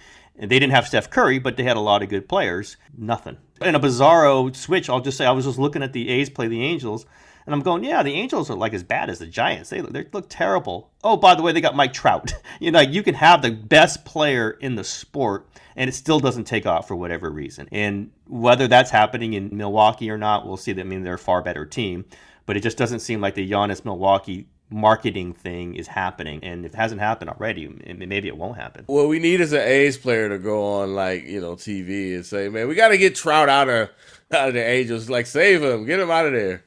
And they didn't have Steph Curry, but they had a lot of good players. Nothing. In a bizarro switch, I'll just say I was just looking at the A's play the Angels, and I'm going, yeah, the Angels are like as bad as the Giants. They, they look terrible. Oh, by the way, they got Mike Trout. you know, you can have the best player in the sport and it still doesn't take off for whatever reason. And whether that's happening in Milwaukee or not, we'll see. That I mean they're a far better team, but it just doesn't seem like the Giannis Milwaukee marketing thing is happening, and if it hasn't happened already, maybe it won't happen. What we need is an A's player to go on like you know TV and say, "Man, we got to get Trout out of out of the Angels. Like save him, get him out of there."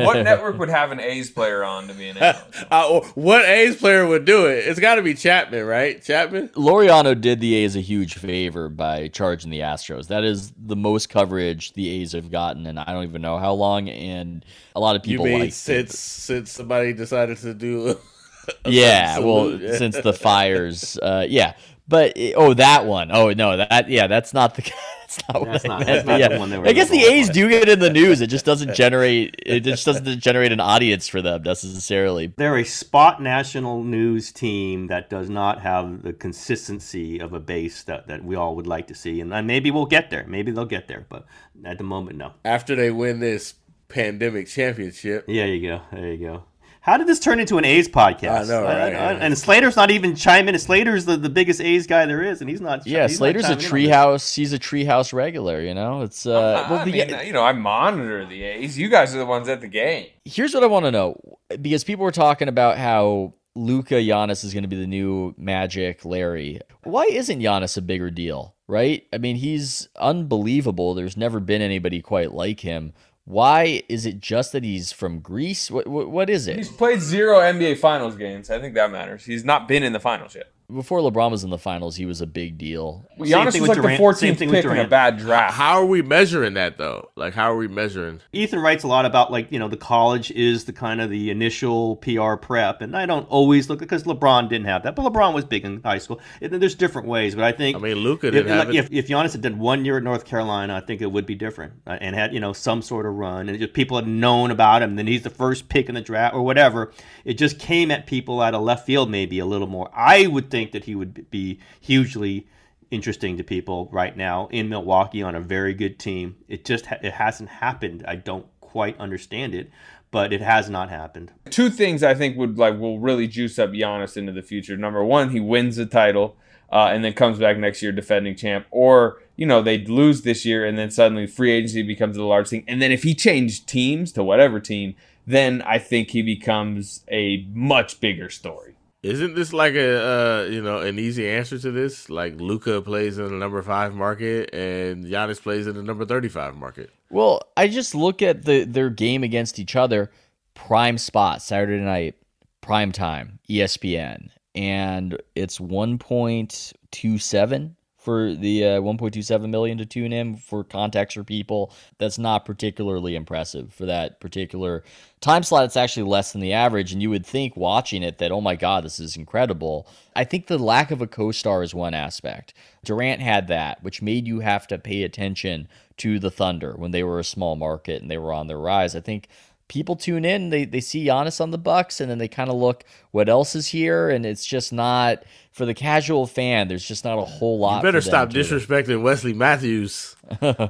what network would have an A's player on to be an A's? Uh, what A's player would do it? It's got to be Chapman, right? Chapman. Laureano did the A's a huge favor by charging the Astros. That is the most coverage the A's have gotten, and I don't even know how long. And a lot of You people mean like since since somebody decided to do? yeah, well, since the fires, uh, yeah. But oh, that one. Oh no, that yeah, that's not the. That's not what That's I not- meant, that's not yeah. the one they were I guess the A's do get in the news. It just doesn't generate. It just doesn't generate an audience for them necessarily. They're a spot national news team that does not have the consistency of a base that, that we all would like to see. And uh, maybe we'll get there. Maybe they'll get there. But at the moment, no. After they win this pandemic championship, Yeah, you go. There you go. How did this turn into an A's podcast? I know, right? and Slater's not even chiming in. Slater's the, the biggest A's guy there is, and he's not. Yeah, he's not Slater's a chiming in on this. treehouse. He's a treehouse regular. You know, it's uh. I well, the- mean, you know, I monitor the A's. You guys are the ones at the game. here's what I want to know because people were talking about how Luka Giannis is going to be the new Magic Larry. Why isn't Giannis a bigger deal? Right? I mean, he's unbelievable. There's never been anybody quite like him. Why is it just that he's from Greece? What what, what is it? He's played zero NBA Finals games. I think that matters. He's not been in the finals yet. Before LeBron was in the finals, he was a big deal. Well, Same Giannis thing was like Durant. the 14th Same thing with pick in a bad draft. how are we measuring that though? Like, how are we measuring? Ethan writes a lot about like you know the college is the kind of the initial PR prep, and I don't always look because LeBron didn't have that, but LeBron was big in high school. And there's different ways, but I think I mean, Luka if, didn't have like, it. if, if Giannis had done one year at North Carolina, I think it would be different uh, and had you know some sort of run, and just people had known about him. Then he's the first pick in the draft or whatever. It just came at people out of left field, maybe a little more. I would think that he would be hugely interesting to people right now in Milwaukee on a very good team. It just ha- it hasn't happened. I don't quite understand it, but it has not happened. Two things I think would like will really juice up Giannis into the future. Number one, he wins the title uh, and then comes back next year defending champ, or you know they lose this year and then suddenly free agency becomes the large thing. And then if he changed teams to whatever team, then I think he becomes a much bigger story. Isn't this like a uh, you know an easy answer to this? Like Luka plays in the number five market and Giannis plays in the number thirty-five market. Well, I just look at the their game against each other, prime spot Saturday night, prime time, ESPN, and it's one point two seven for the uh, 1.27 million to tune in for context for people. That's not particularly impressive for that particular time slot. It's actually less than the average, and you would think watching it that oh my god, this is incredible. I think the lack of a co-star is one aspect. Durant had that, which made you have to pay attention to the Thunder when they were a small market and they were on their rise. I think people tune in, they they see Giannis on the Bucks, and then they kind of look what else is here, and it's just not for the casual fan. There's just not a whole lot. You better for them stop to- disrespecting Wesley Matthews. or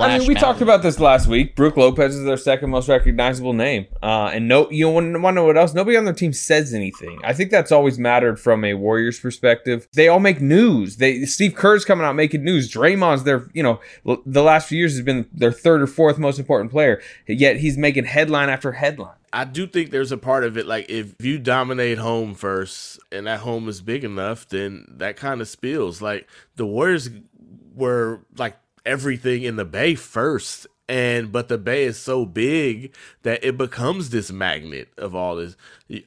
I mean, we talked about this last week. Brooke Lopez is their second most recognizable name, uh, and no, you want to know what else? Nobody on their team says anything. I think that's always mattered from a Warriors perspective. They all make news. They Steve Kerr's coming out making news. Draymond's their, you know, l- the last few years has been their third or fourth most important player. Yet he's making headline after headline. I do think there's a part of it like if you dominate home first and that home is big enough, then that kind of spills. Like the Warriors were like everything in the Bay first, and but the Bay is so big that it becomes this magnet of all this.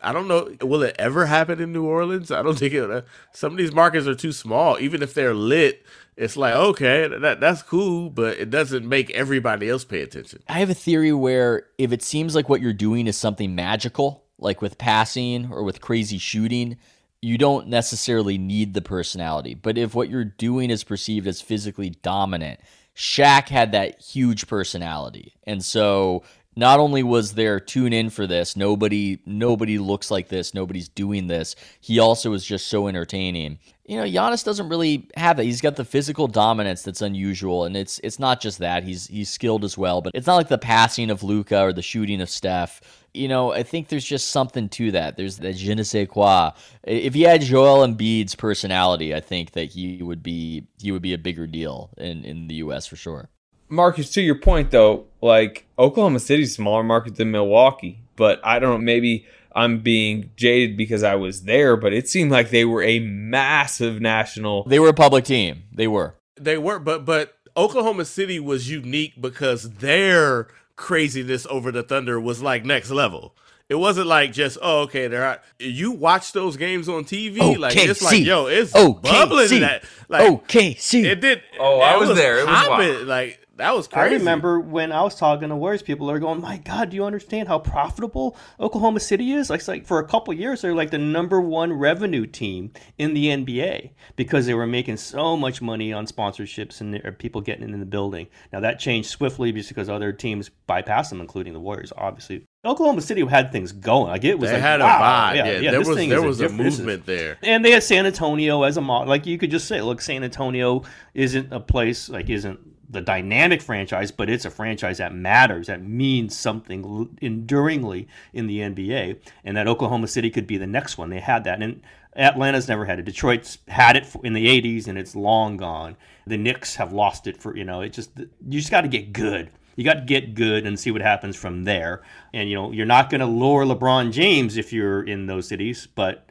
I don't know, will it ever happen in New Orleans? I don't think it. Uh, some of these markets are too small, even if they're lit. It's like okay, that that's cool, but it doesn't make everybody else pay attention. I have a theory where if it seems like what you're doing is something magical, like with passing or with crazy shooting, you don't necessarily need the personality. But if what you're doing is perceived as physically dominant, Shaq had that huge personality. And so not only was there tune in for this, nobody nobody looks like this, nobody's doing this. He also is just so entertaining. You know, Giannis doesn't really have that. He's got the physical dominance that's unusual, and it's it's not just that. He's he's skilled as well, but it's not like the passing of Luka or the shooting of Steph. You know, I think there's just something to that. There's that je ne sais quoi. If he had Joel Embiid's personality, I think that he would be he would be a bigger deal in in the U.S. for sure. Marcus, to your point though, like Oklahoma City's smaller market than Milwaukee, but I don't know. Maybe I'm being jaded because I was there, but it seemed like they were a massive national. They were a public team. They were. They were, but but Oklahoma City was unique because their craziness over the Thunder was like next level. It wasn't like just oh okay they're out. you watch those games on TV like it's like yo it's OKC. bubbling in that like OKC. it did Oh, I was there. It was popping. wild. like that was I remember when I was talking to Warriors people, they were going, "My God, do you understand how profitable Oklahoma City is?" Like, like for a couple years, they're like the number one revenue team in the NBA because they were making so much money on sponsorships and people getting in the building. Now that changed swiftly because other teams bypassed them, including the Warriors, obviously. Oklahoma City had things going. Like it was they like, had a wow, vibe. Yeah, Yeah, yeah, there was there was a different- movement there. and they had San Antonio as a model. Like you could just say, look, San Antonio isn't a place like isn't the dynamic franchise, but it's a franchise that matters, that means something enduringly in the NBA, and that Oklahoma City could be the next one. They had that, and Atlanta's never had it. Detroit's had it in the '80s, and it's long gone. The Knicks have lost it for you know. It just you just got to get good. You got to get good and see what happens from there. And you know, you're not going to lure LeBron James if you're in those cities, but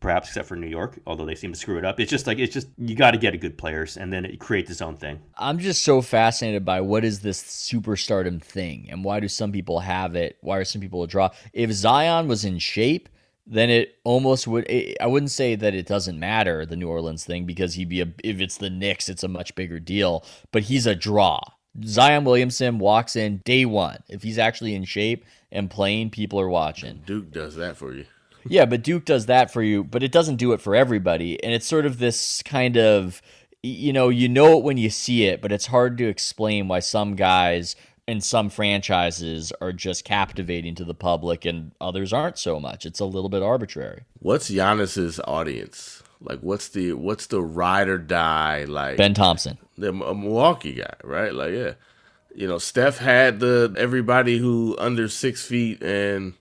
perhaps except for New York, although they seem to screw it up. It's just like it's just you got to get a good players, and then it creates its own thing. I'm just so fascinated by what is this superstardom thing and why do some people have it? Why are some people a draw? If Zion was in shape, then it almost would. It, I wouldn't say that it doesn't matter the New Orleans thing because he'd be a. If it's the Knicks, it's a much bigger deal. But he's a draw. Zion Williamson walks in day one. If he's actually in shape and playing, people are watching. Duke does that for you. Yeah, but Duke does that for you, but it doesn't do it for everybody. And it's sort of this kind of, you know, you know it when you see it, but it's hard to explain why some guys and some franchises are just captivating to the public and others aren't so much. It's a little bit arbitrary. What's Giannis's audience? Like, what's the what's the ride or die like? Ben Thompson. the a Milwaukee guy, right? Like, yeah, you know, Steph had the everybody who under six feet and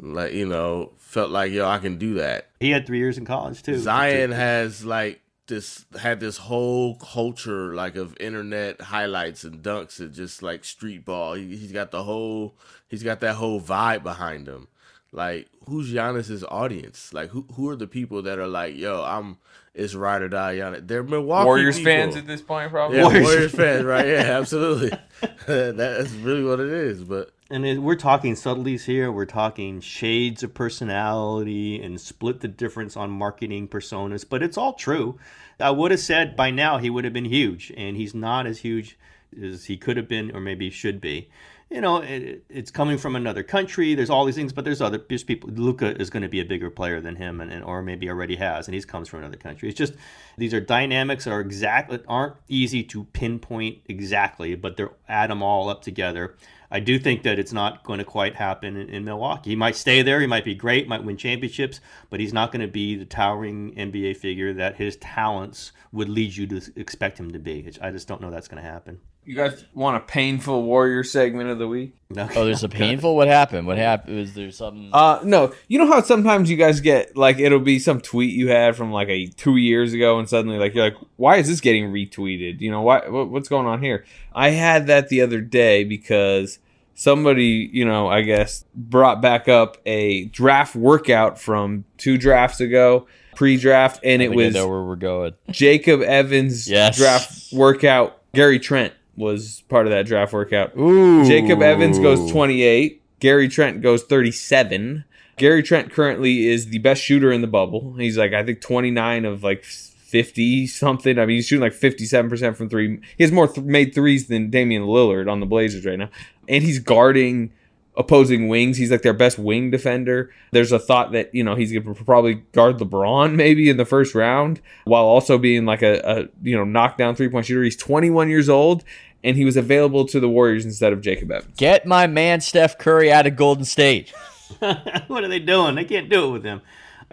like you know felt like yo, I can do that. He had three years in college too. Zion has like this had this whole culture like of internet highlights and dunks and just like street ball. He, he's got the whole he's got that whole vibe behind him. Like who's Giannis's audience? Like who who are the people that are like, yo, I'm it's ride or die Giannis. They're Milwaukee Warriors people. fans at this point, probably. Yeah, Warriors. Warriors, fans, right? Yeah, absolutely. That's really what it is. But And it, we're talking subtleties here. We're talking shades of personality and split the difference on marketing personas, but it's all true. I would have said by now he would have been huge, and he's not as huge as he could have been or maybe should be. You know, it, it's coming from another country. There's all these things, but there's other there's people. Luka is going to be a bigger player than him, and, and or maybe already has, and he comes from another country. It's just these are dynamics that are exactly aren't easy to pinpoint exactly, but they're add them all up together. I do think that it's not going to quite happen in, in Milwaukee. He might stay there. He might be great, might win championships, but he's not going to be the towering NBA figure that his talents would lead you to expect him to be. I just don't know that's going to happen. You guys want a painful warrior segment of the week? No. Oh, there's a painful. What happened? What happened? Was there something? Uh, no. You know how sometimes you guys get like it'll be some tweet you had from like a two years ago, and suddenly like you're like, why is this getting retweeted? You know why? What, what's going on here? I had that the other day because somebody, you know, I guess brought back up a draft workout from two drafts ago, pre-draft, and I it think I was know where we're going. Jacob Evans' Yes. draft workout. Gary Trent was part of that draft workout. Ooh. Jacob Evans goes 28. Gary Trent goes 37. Gary Trent currently is the best shooter in the bubble. He's like, I think 29 of like 50 something. I mean, he's shooting like 57% from three. He has more th- made threes than Damian Lillard on the Blazers right now. And he's guarding opposing wings. He's like their best wing defender. There's a thought that, you know, he's going to probably guard LeBron maybe in the first round while also being like a, a you know, knockdown three point shooter. He's 21 years old and he was available to the Warriors instead of Jacob Evans. Get my man Steph Curry out of Golden State. what are they doing? They can't do it with him.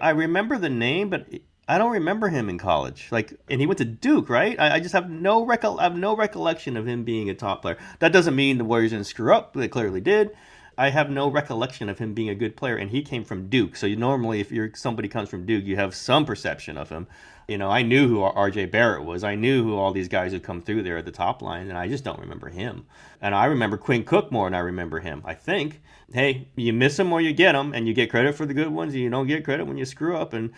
I remember the name, but I don't remember him in college. Like, and he went to Duke, right? I, I just have no recol- I have no recollection of him being a top player. That doesn't mean the Warriors didn't screw up. They clearly did. I have no recollection of him being a good player, and he came from Duke. So you, normally, if you're somebody comes from Duke, you have some perception of him. You know, I knew who R.J. Barrett was. I knew who all these guys who come through there at the top line, and I just don't remember him. And I remember Quinn Cook more than I remember him. I think, hey, you miss them or you get them, and you get credit for the good ones. And you don't get credit when you screw up. And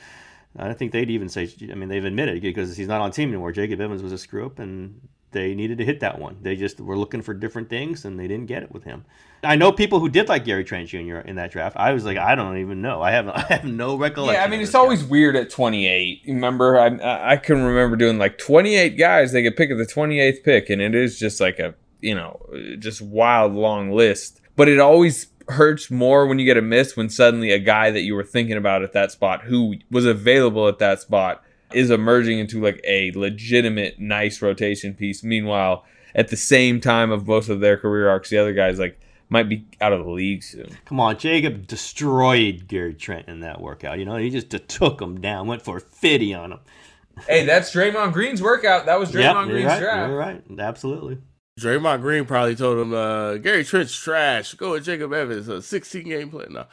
I think they'd even say, I mean, they've admitted because he's not on team anymore. Jacob Evans was a screw up, and they needed to hit that one. They just were looking for different things, and they didn't get it with him. I know people who did like Gary Trent Jr. in that draft. I was like, I don't even know. I have I have no recollection. Yeah, I mean, it's always weird at 28. Remember, I I can remember doing like 28 guys they could pick at the 28th pick, and it is just like a you know just wild long list. But it always hurts more when you get a miss when suddenly a guy that you were thinking about at that spot who was available at that spot is emerging into like a legitimate nice rotation piece. Meanwhile, at the same time of both of their career arcs, the other guys like might be out of the league soon. Come on, Jacob destroyed Gary Trent in that workout. You know, he just took him down, went for 50 on him. hey, that's Draymond Green's workout. That was Draymond yep, Green's right, draft. You're right. Absolutely. Draymond Green probably told him, uh, Gary Trent's trash. Go with Jacob Evans, a 16 game play. No.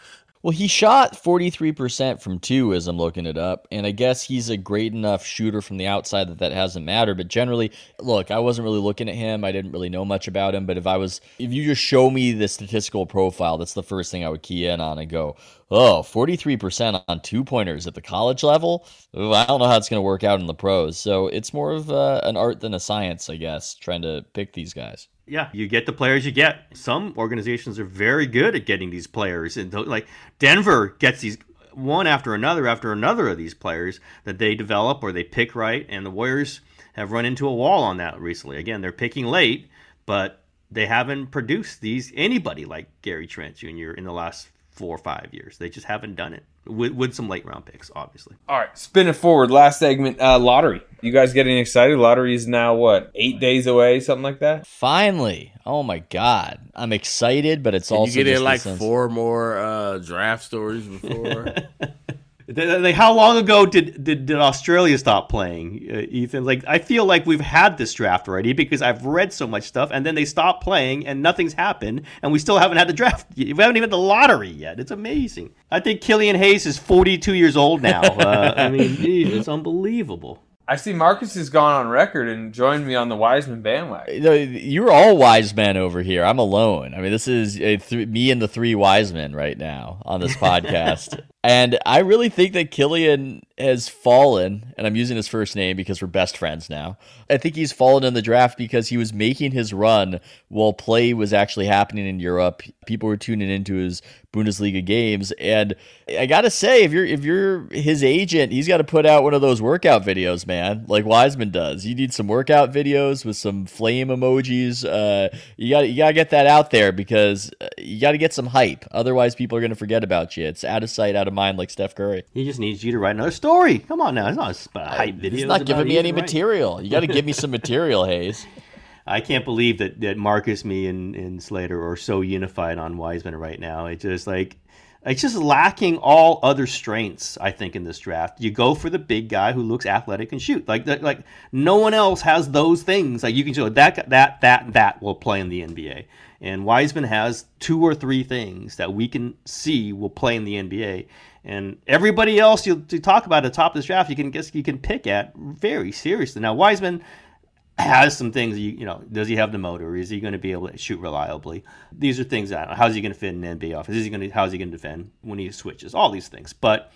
Well, he shot 43% from two as I'm looking it up. And I guess he's a great enough shooter from the outside that that hasn't mattered. But generally, look, I wasn't really looking at him. I didn't really know much about him. But if I was, if you just show me the statistical profile, that's the first thing I would key in on and go, oh, 43% on two pointers at the college level? Ooh, I don't know how it's going to work out in the pros. So it's more of uh, an art than a science, I guess, trying to pick these guys yeah, you get the players you get. Some organizations are very good at getting these players, and like Denver gets these one after another after another of these players that they develop or they pick right, and the Warriors have run into a wall on that recently. Again, they're picking late, but they haven't produced these anybody like Gary Trent Jr. in the last four or five years. They just haven't done it with, with some late round picks, obviously. All right, spin it forward. Last segment, uh, lottery. You guys getting excited? Lottery is now what eight days away, something like that. Finally, oh my god, I'm excited, but it's Can also you get in like sense- four more uh, draft stories before. They- they- How long ago did, did, did Australia stop playing, uh, Ethan? Like, I feel like we've had this draft already because I've read so much stuff, and then they stopped playing, and nothing's happened, and we still haven't had the draft. We haven't even had the lottery yet. It's amazing. I think Killian Hayes is 42 years old now. Uh, I mean, geez, it's unbelievable. I see Marcus has gone on record and joined me on the Wiseman bandwagon. No, You're all wise men over here. I'm alone. I mean, this is uh, th- me and the three wise men right now on this podcast. And I really think that Killian has fallen, and I'm using his first name because we're best friends now. I think he's fallen in the draft because he was making his run while play was actually happening in Europe. People were tuning into his Bundesliga games, and I gotta say, if you're if you're his agent, he's got to put out one of those workout videos, man, like Wiseman does. You need some workout videos with some flame emojis. Uh, you got you gotta get that out there because uh, you got to get some hype. Otherwise, people are gonna forget about you. It's out of sight, out of mind, like Steph Curry. He just needs you to write another story. Come on now, it's not a hype video. He's not giving me any material. You got to give me some material, Hayes. I can't believe that, that Marcus, me, and, and Slater are so unified on Wiseman right now. It's just like it's just lacking all other strengths. I think in this draft, you go for the big guy who looks athletic and shoot. Like like no one else has those things. Like you can show that that that that will play in the NBA. And Wiseman has two or three things that we can see will play in the NBA. And everybody else you to talk about at the top of this draft, you can guess you can pick at very seriously. Now Wiseman has some things you you know does he have the motor? Is he going to be able to shoot reliably? These are things that how's he going to fit in an NBA office? Is he going to how's he going to defend when he switches? All these things. But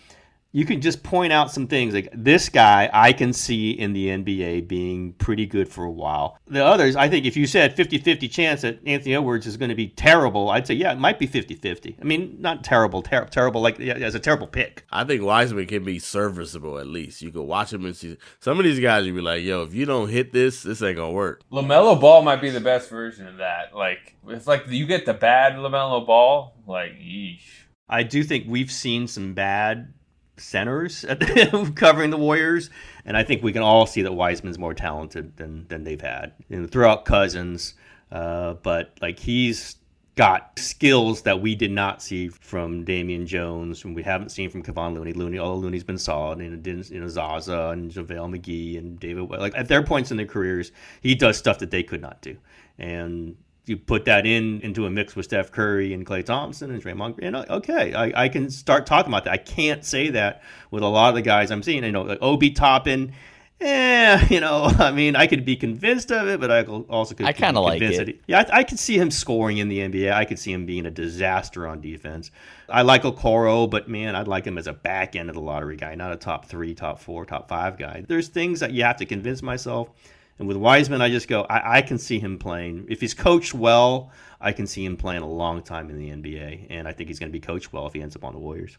you can just point out some things like this guy I can see in the NBA being pretty good for a while. The others, I think if you said 50-50 chance that Anthony Edwards is going to be terrible, I'd say yeah, it might be 50-50. I mean, not terrible, ter- terrible like yeah, as a terrible pick. I think Wiseman can be serviceable at least. You could watch him and see some of these guys. You be like, yo, if you don't hit this, this ain't gonna work. LaMelo Ball might be the best version of that. Like if like you get the bad LaMelo Ball, like yeesh. I do think we've seen some bad centers covering the Warriors, and I think we can all see that Wiseman's more talented than than they've had. Throughout Cousins, uh, but like he's got skills that we did not see from Damian Jones, and we haven't seen from Kevon Looney. Looney, although Looney's been solid, and you know, Zaza and JaVale McGee and David. Like at their points in their careers, he does stuff that they could not do, and you put that in into a mix with Steph Curry and Klay Thompson and Draymond Green. Okay, I, I can start talking about that. I can't say that with a lot of the guys I'm seeing. You know, like Obi Toppin. Eh, you know, I mean, I could be convinced of it, but I also could. I kind of like convinced it. yeah, I, I could see him scoring in the NBA. I could see him being a disaster on defense. I like Okoro, but man, I'd like him as a back end of the lottery guy, not a top three, top four, top five guy. There's things that you have to convince myself. And with Wiseman, I just go, I, I can see him playing. If he's coached well, I can see him playing a long time in the NBA. And I think he's going to be coached well if he ends up on the Warriors.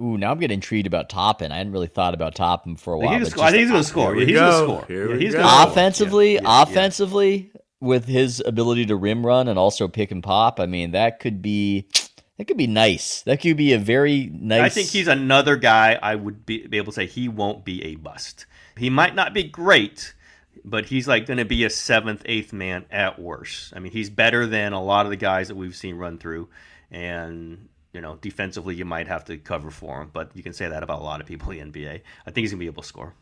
Ooh, now I'm getting intrigued about Toppin. I hadn't really thought about Toppin for a while. he's gonna- I think he's going to score. Yeah, he's going to score. Here Yeah, we he's go. gonna score. offensively, Yeah, yeah, yeah. offensively, with his ability to rim run and also pick and pop, I mean, that could be that could be nice. That could be a very nice. I think he's another guy I would be, be able to say he won't be a bust. He might not be great, but he's like going to be a seventh, eighth man at worst. I mean, he's better than a lot of the guys that we've seen run through. And, you know, defensively, you might have to cover for him, but you can say that about a lot of people in the NBA. I think he's going to be able to score.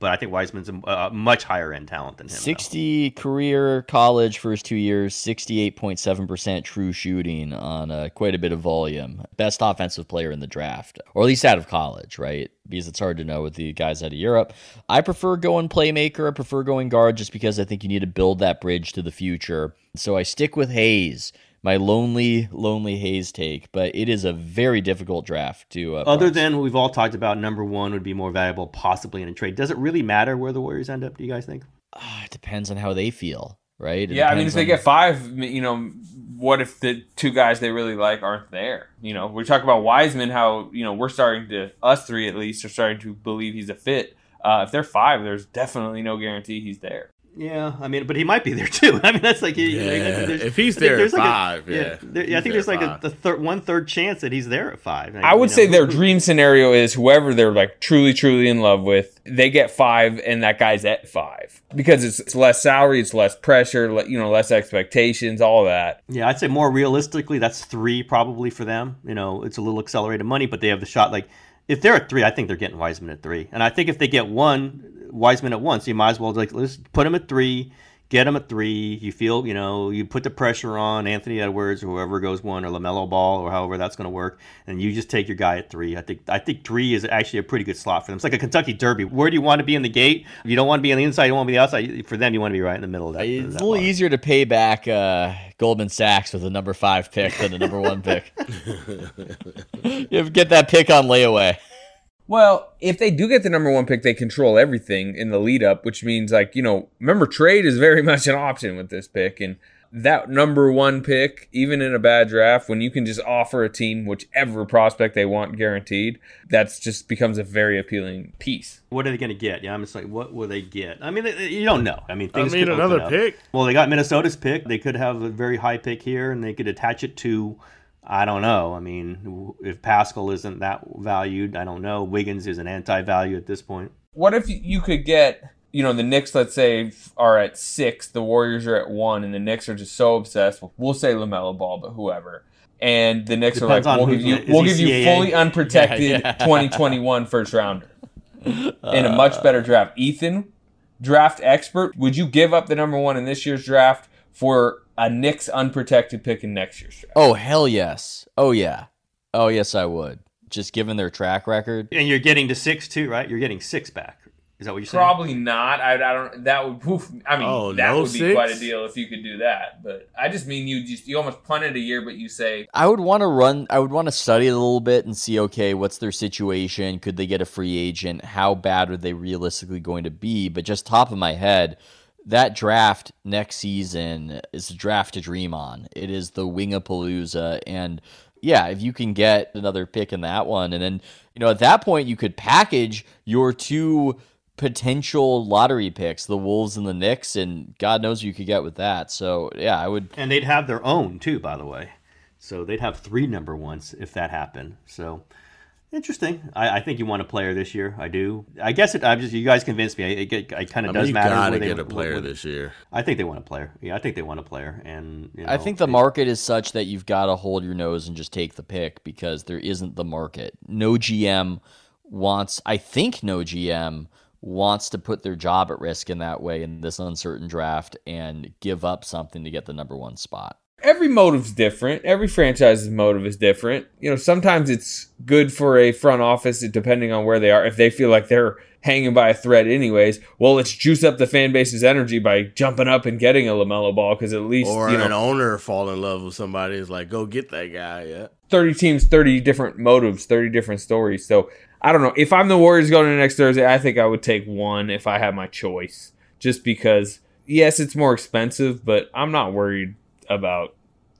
But I think Wiseman's a, a much higher end talent than him. though. 60 career college first two years, 68.7% true shooting on uh, quite a bit of volume. Best offensive player in the draft, or at least out of college, right? Because it's hard to know with the guys out of Europe. I prefer going playmaker. I prefer going guard just because I think you need to build that bridge to the future. So I stick with Hayes, my lonely, lonely Hayes take. But it is a very difficult draft to. Uh, Other parse. than what we've all talked about, number one would be more valuable possibly in a trade. Does it really matter where the Warriors end up, do you guys think? Ah, it depends on how they feel, right? It yeah, I mean, if they get five, you know, what if the two guys they really like aren't there? You know, we talk about Wiseman, how you know we're starting to us three at least are starting to believe he's a fit. Uh, if they're five, there's definitely no guarantee he's there. Yeah, I mean, but he might be there too. I mean, that's like he- Yeah, like, there's- if he's there there's at like a- five, yeah, there- I think there's at like a, the third one third chance that he's there at five. I would You say their who- dream scenario is whoever they're like truly, truly in love with, they get five, and that guy's at five because it's, it's less salary, it's less pressure, le- you know, less expectations, all that. Yeah, I'd say more realistically, that's three probably for them. You know, it's a little accelerated money, but they have the shot. Like, if they're at three, I think they're getting Wiseman at three, and I think if they get one Wiseman at one, so you might as well like let's put him at three, get him at three. You feel, you know, you put the pressure on Anthony Edwards or whoever goes one or LaMelo Ball or however that's going to work, and you just take your guy at three. I think I think three is actually a pretty good slot for them. It's like a Kentucky Derby. Where do you want to be in the gate? You don't want to be on the inside. You want to be the outside. For them, you want to be right in the middle of that. It's that a little line. easier to pay back uh, Goldman Sachs with a number five pick than a number one pick. you get that pick on layaway. Well, if they do get the number one pick, they control everything in the lead up, which means like, you know, remember trade is very much an option with this pick. And that number one pick, even in a bad draft, when you can just offer a team whichever prospect they want guaranteed, that's just becomes a very appealing piece. What are they going to get? Yeah, I'm just like, what will they get? I mean, you don't know. I mean, I things. mean, could open another up. pick. Well, they got Minnesota's pick. They could have a very high pick here, and they could attach it to. I don't know. I mean, if Pascal isn't that valued, I don't know. Wiggins is an anti-value at this point. What if you could get, you know, the Knicks, let's say, are at six, the Warriors are at one, and the Knicks are just so obsessed. We'll say LaMelo Ball, but whoever. And the Knicks Depends are like, we'll give you, we'll give you fully unprotected Yeah, yeah. 2021 first rounder in a much better draft. Ethan, draft expert, would you give up the number one in this year's draft for a Knicks unprotected pick in next year's draft? Oh hell yes. Oh yeah. Oh yes, I would. Just given their track record. And you're getting to six too, right? You're getting six back. Is that what you're saying? Probably not. I, I don't. That would. Oof, I mean, Oh, that no would be six? quite a deal if you could do that. But I just mean you just you almost punt it a year, but you say I would want to run. I would want to study it a little bit and see. Okay, what's their situation? Could they get a free agent? How bad are they realistically going to be? But just top of my head, that draft next season is a draft to dream on. It is the Wingapalooza, and yeah, if you can get another pick in that one, and then you know at that point you could package your two potential lottery picks, the Wolves and the Knicks, and God knows you could get with that. So yeah, I would. And they'd have their own too, by the way. So they'd have three number ones if that happened. So interesting. I, I think you want a player this year. I do. I guess it. I'm just. You guys convinced me. It, it, it kind I of mean, does you matter. gotta where they- get a player what- this year. I think they want a player. Yeah, I think they want a player. And you know, I think the it- market is such that you've got to hold your nose and just take the pick because there isn't the market. No GM wants, I think no GM wants to put their job at risk in that way in this uncertain draft and give up something to get the number one spot. Every motive's different. Every franchise's motive is different. You know, sometimes it's good for a front office depending on where they are. If they feel like they're hanging by a thread anyways, well, let's juice up the fan base's energy by jumping up and getting a LaMelo Ball because at least, Or you know, an owner fall in love with somebody is like, go get that guy. Yeah. 30 teams, 30 different motives, 30 different stories. So I don't know. If I'm the Warriors going to next Thursday, I think I would take one if I had my choice. Just because, yes, it's more expensive, but I'm not worried about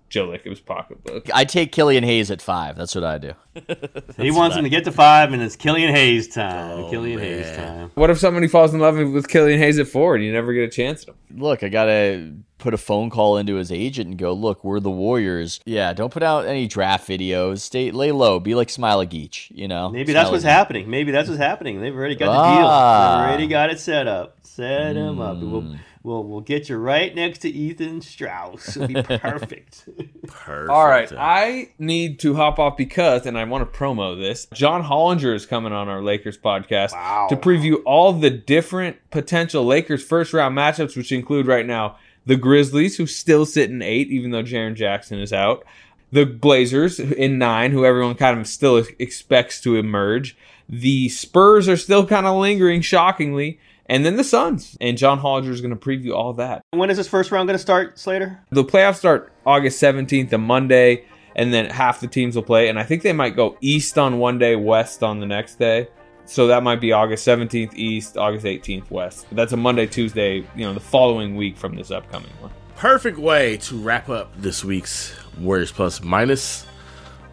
Joe Lacob's pocketbook. I take Killian Hayes at five. That's what I do. he wants him to get to five, and it's Killian Hayes time. Killian Hayes time. What if somebody falls in love with Killian Hayes at four and you never get a chance at him? Look, I gotta put a phone call into his agent and go, look, we're the Warriors. Yeah, don't put out any draft videos. Stay lay low. Be like Smiley Geach, you know. Maybe that's Smiley what's Geach. happening. Maybe that's what's happening. They've already got the Ah. deal. They've already got it set up. Set him up. Hmm. We'll, we'll we'll get you right next to Ethan Strauss. It'll be perfect. Perfect. All right, I need to hop off because, and I want to promo this. John Hollinger is coming on our Lakers podcast to preview all the different potential Lakers first round matchups, which include right now the Grizzlies, who still sit in eight, even though Jaren Jackson is out. The Blazers in nine, who everyone kind of still expects to emerge. The Spurs are still kind of lingering, shockingly. And then the Suns. And John Hollinger is going to preview all that. when is this first round going to start, Slater? The playoffs start August 17th, a Monday, and then half the teams will play. And I think they might go east on one day, west on the next day. So that might be August 17th east, August 18th west. That's a Monday, Tuesday, you know, the following week from this upcoming one. Perfect way to wrap up this week's Warriors Plus Minus.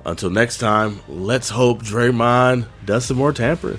Until next time, let's hope Draymond does some more tampering.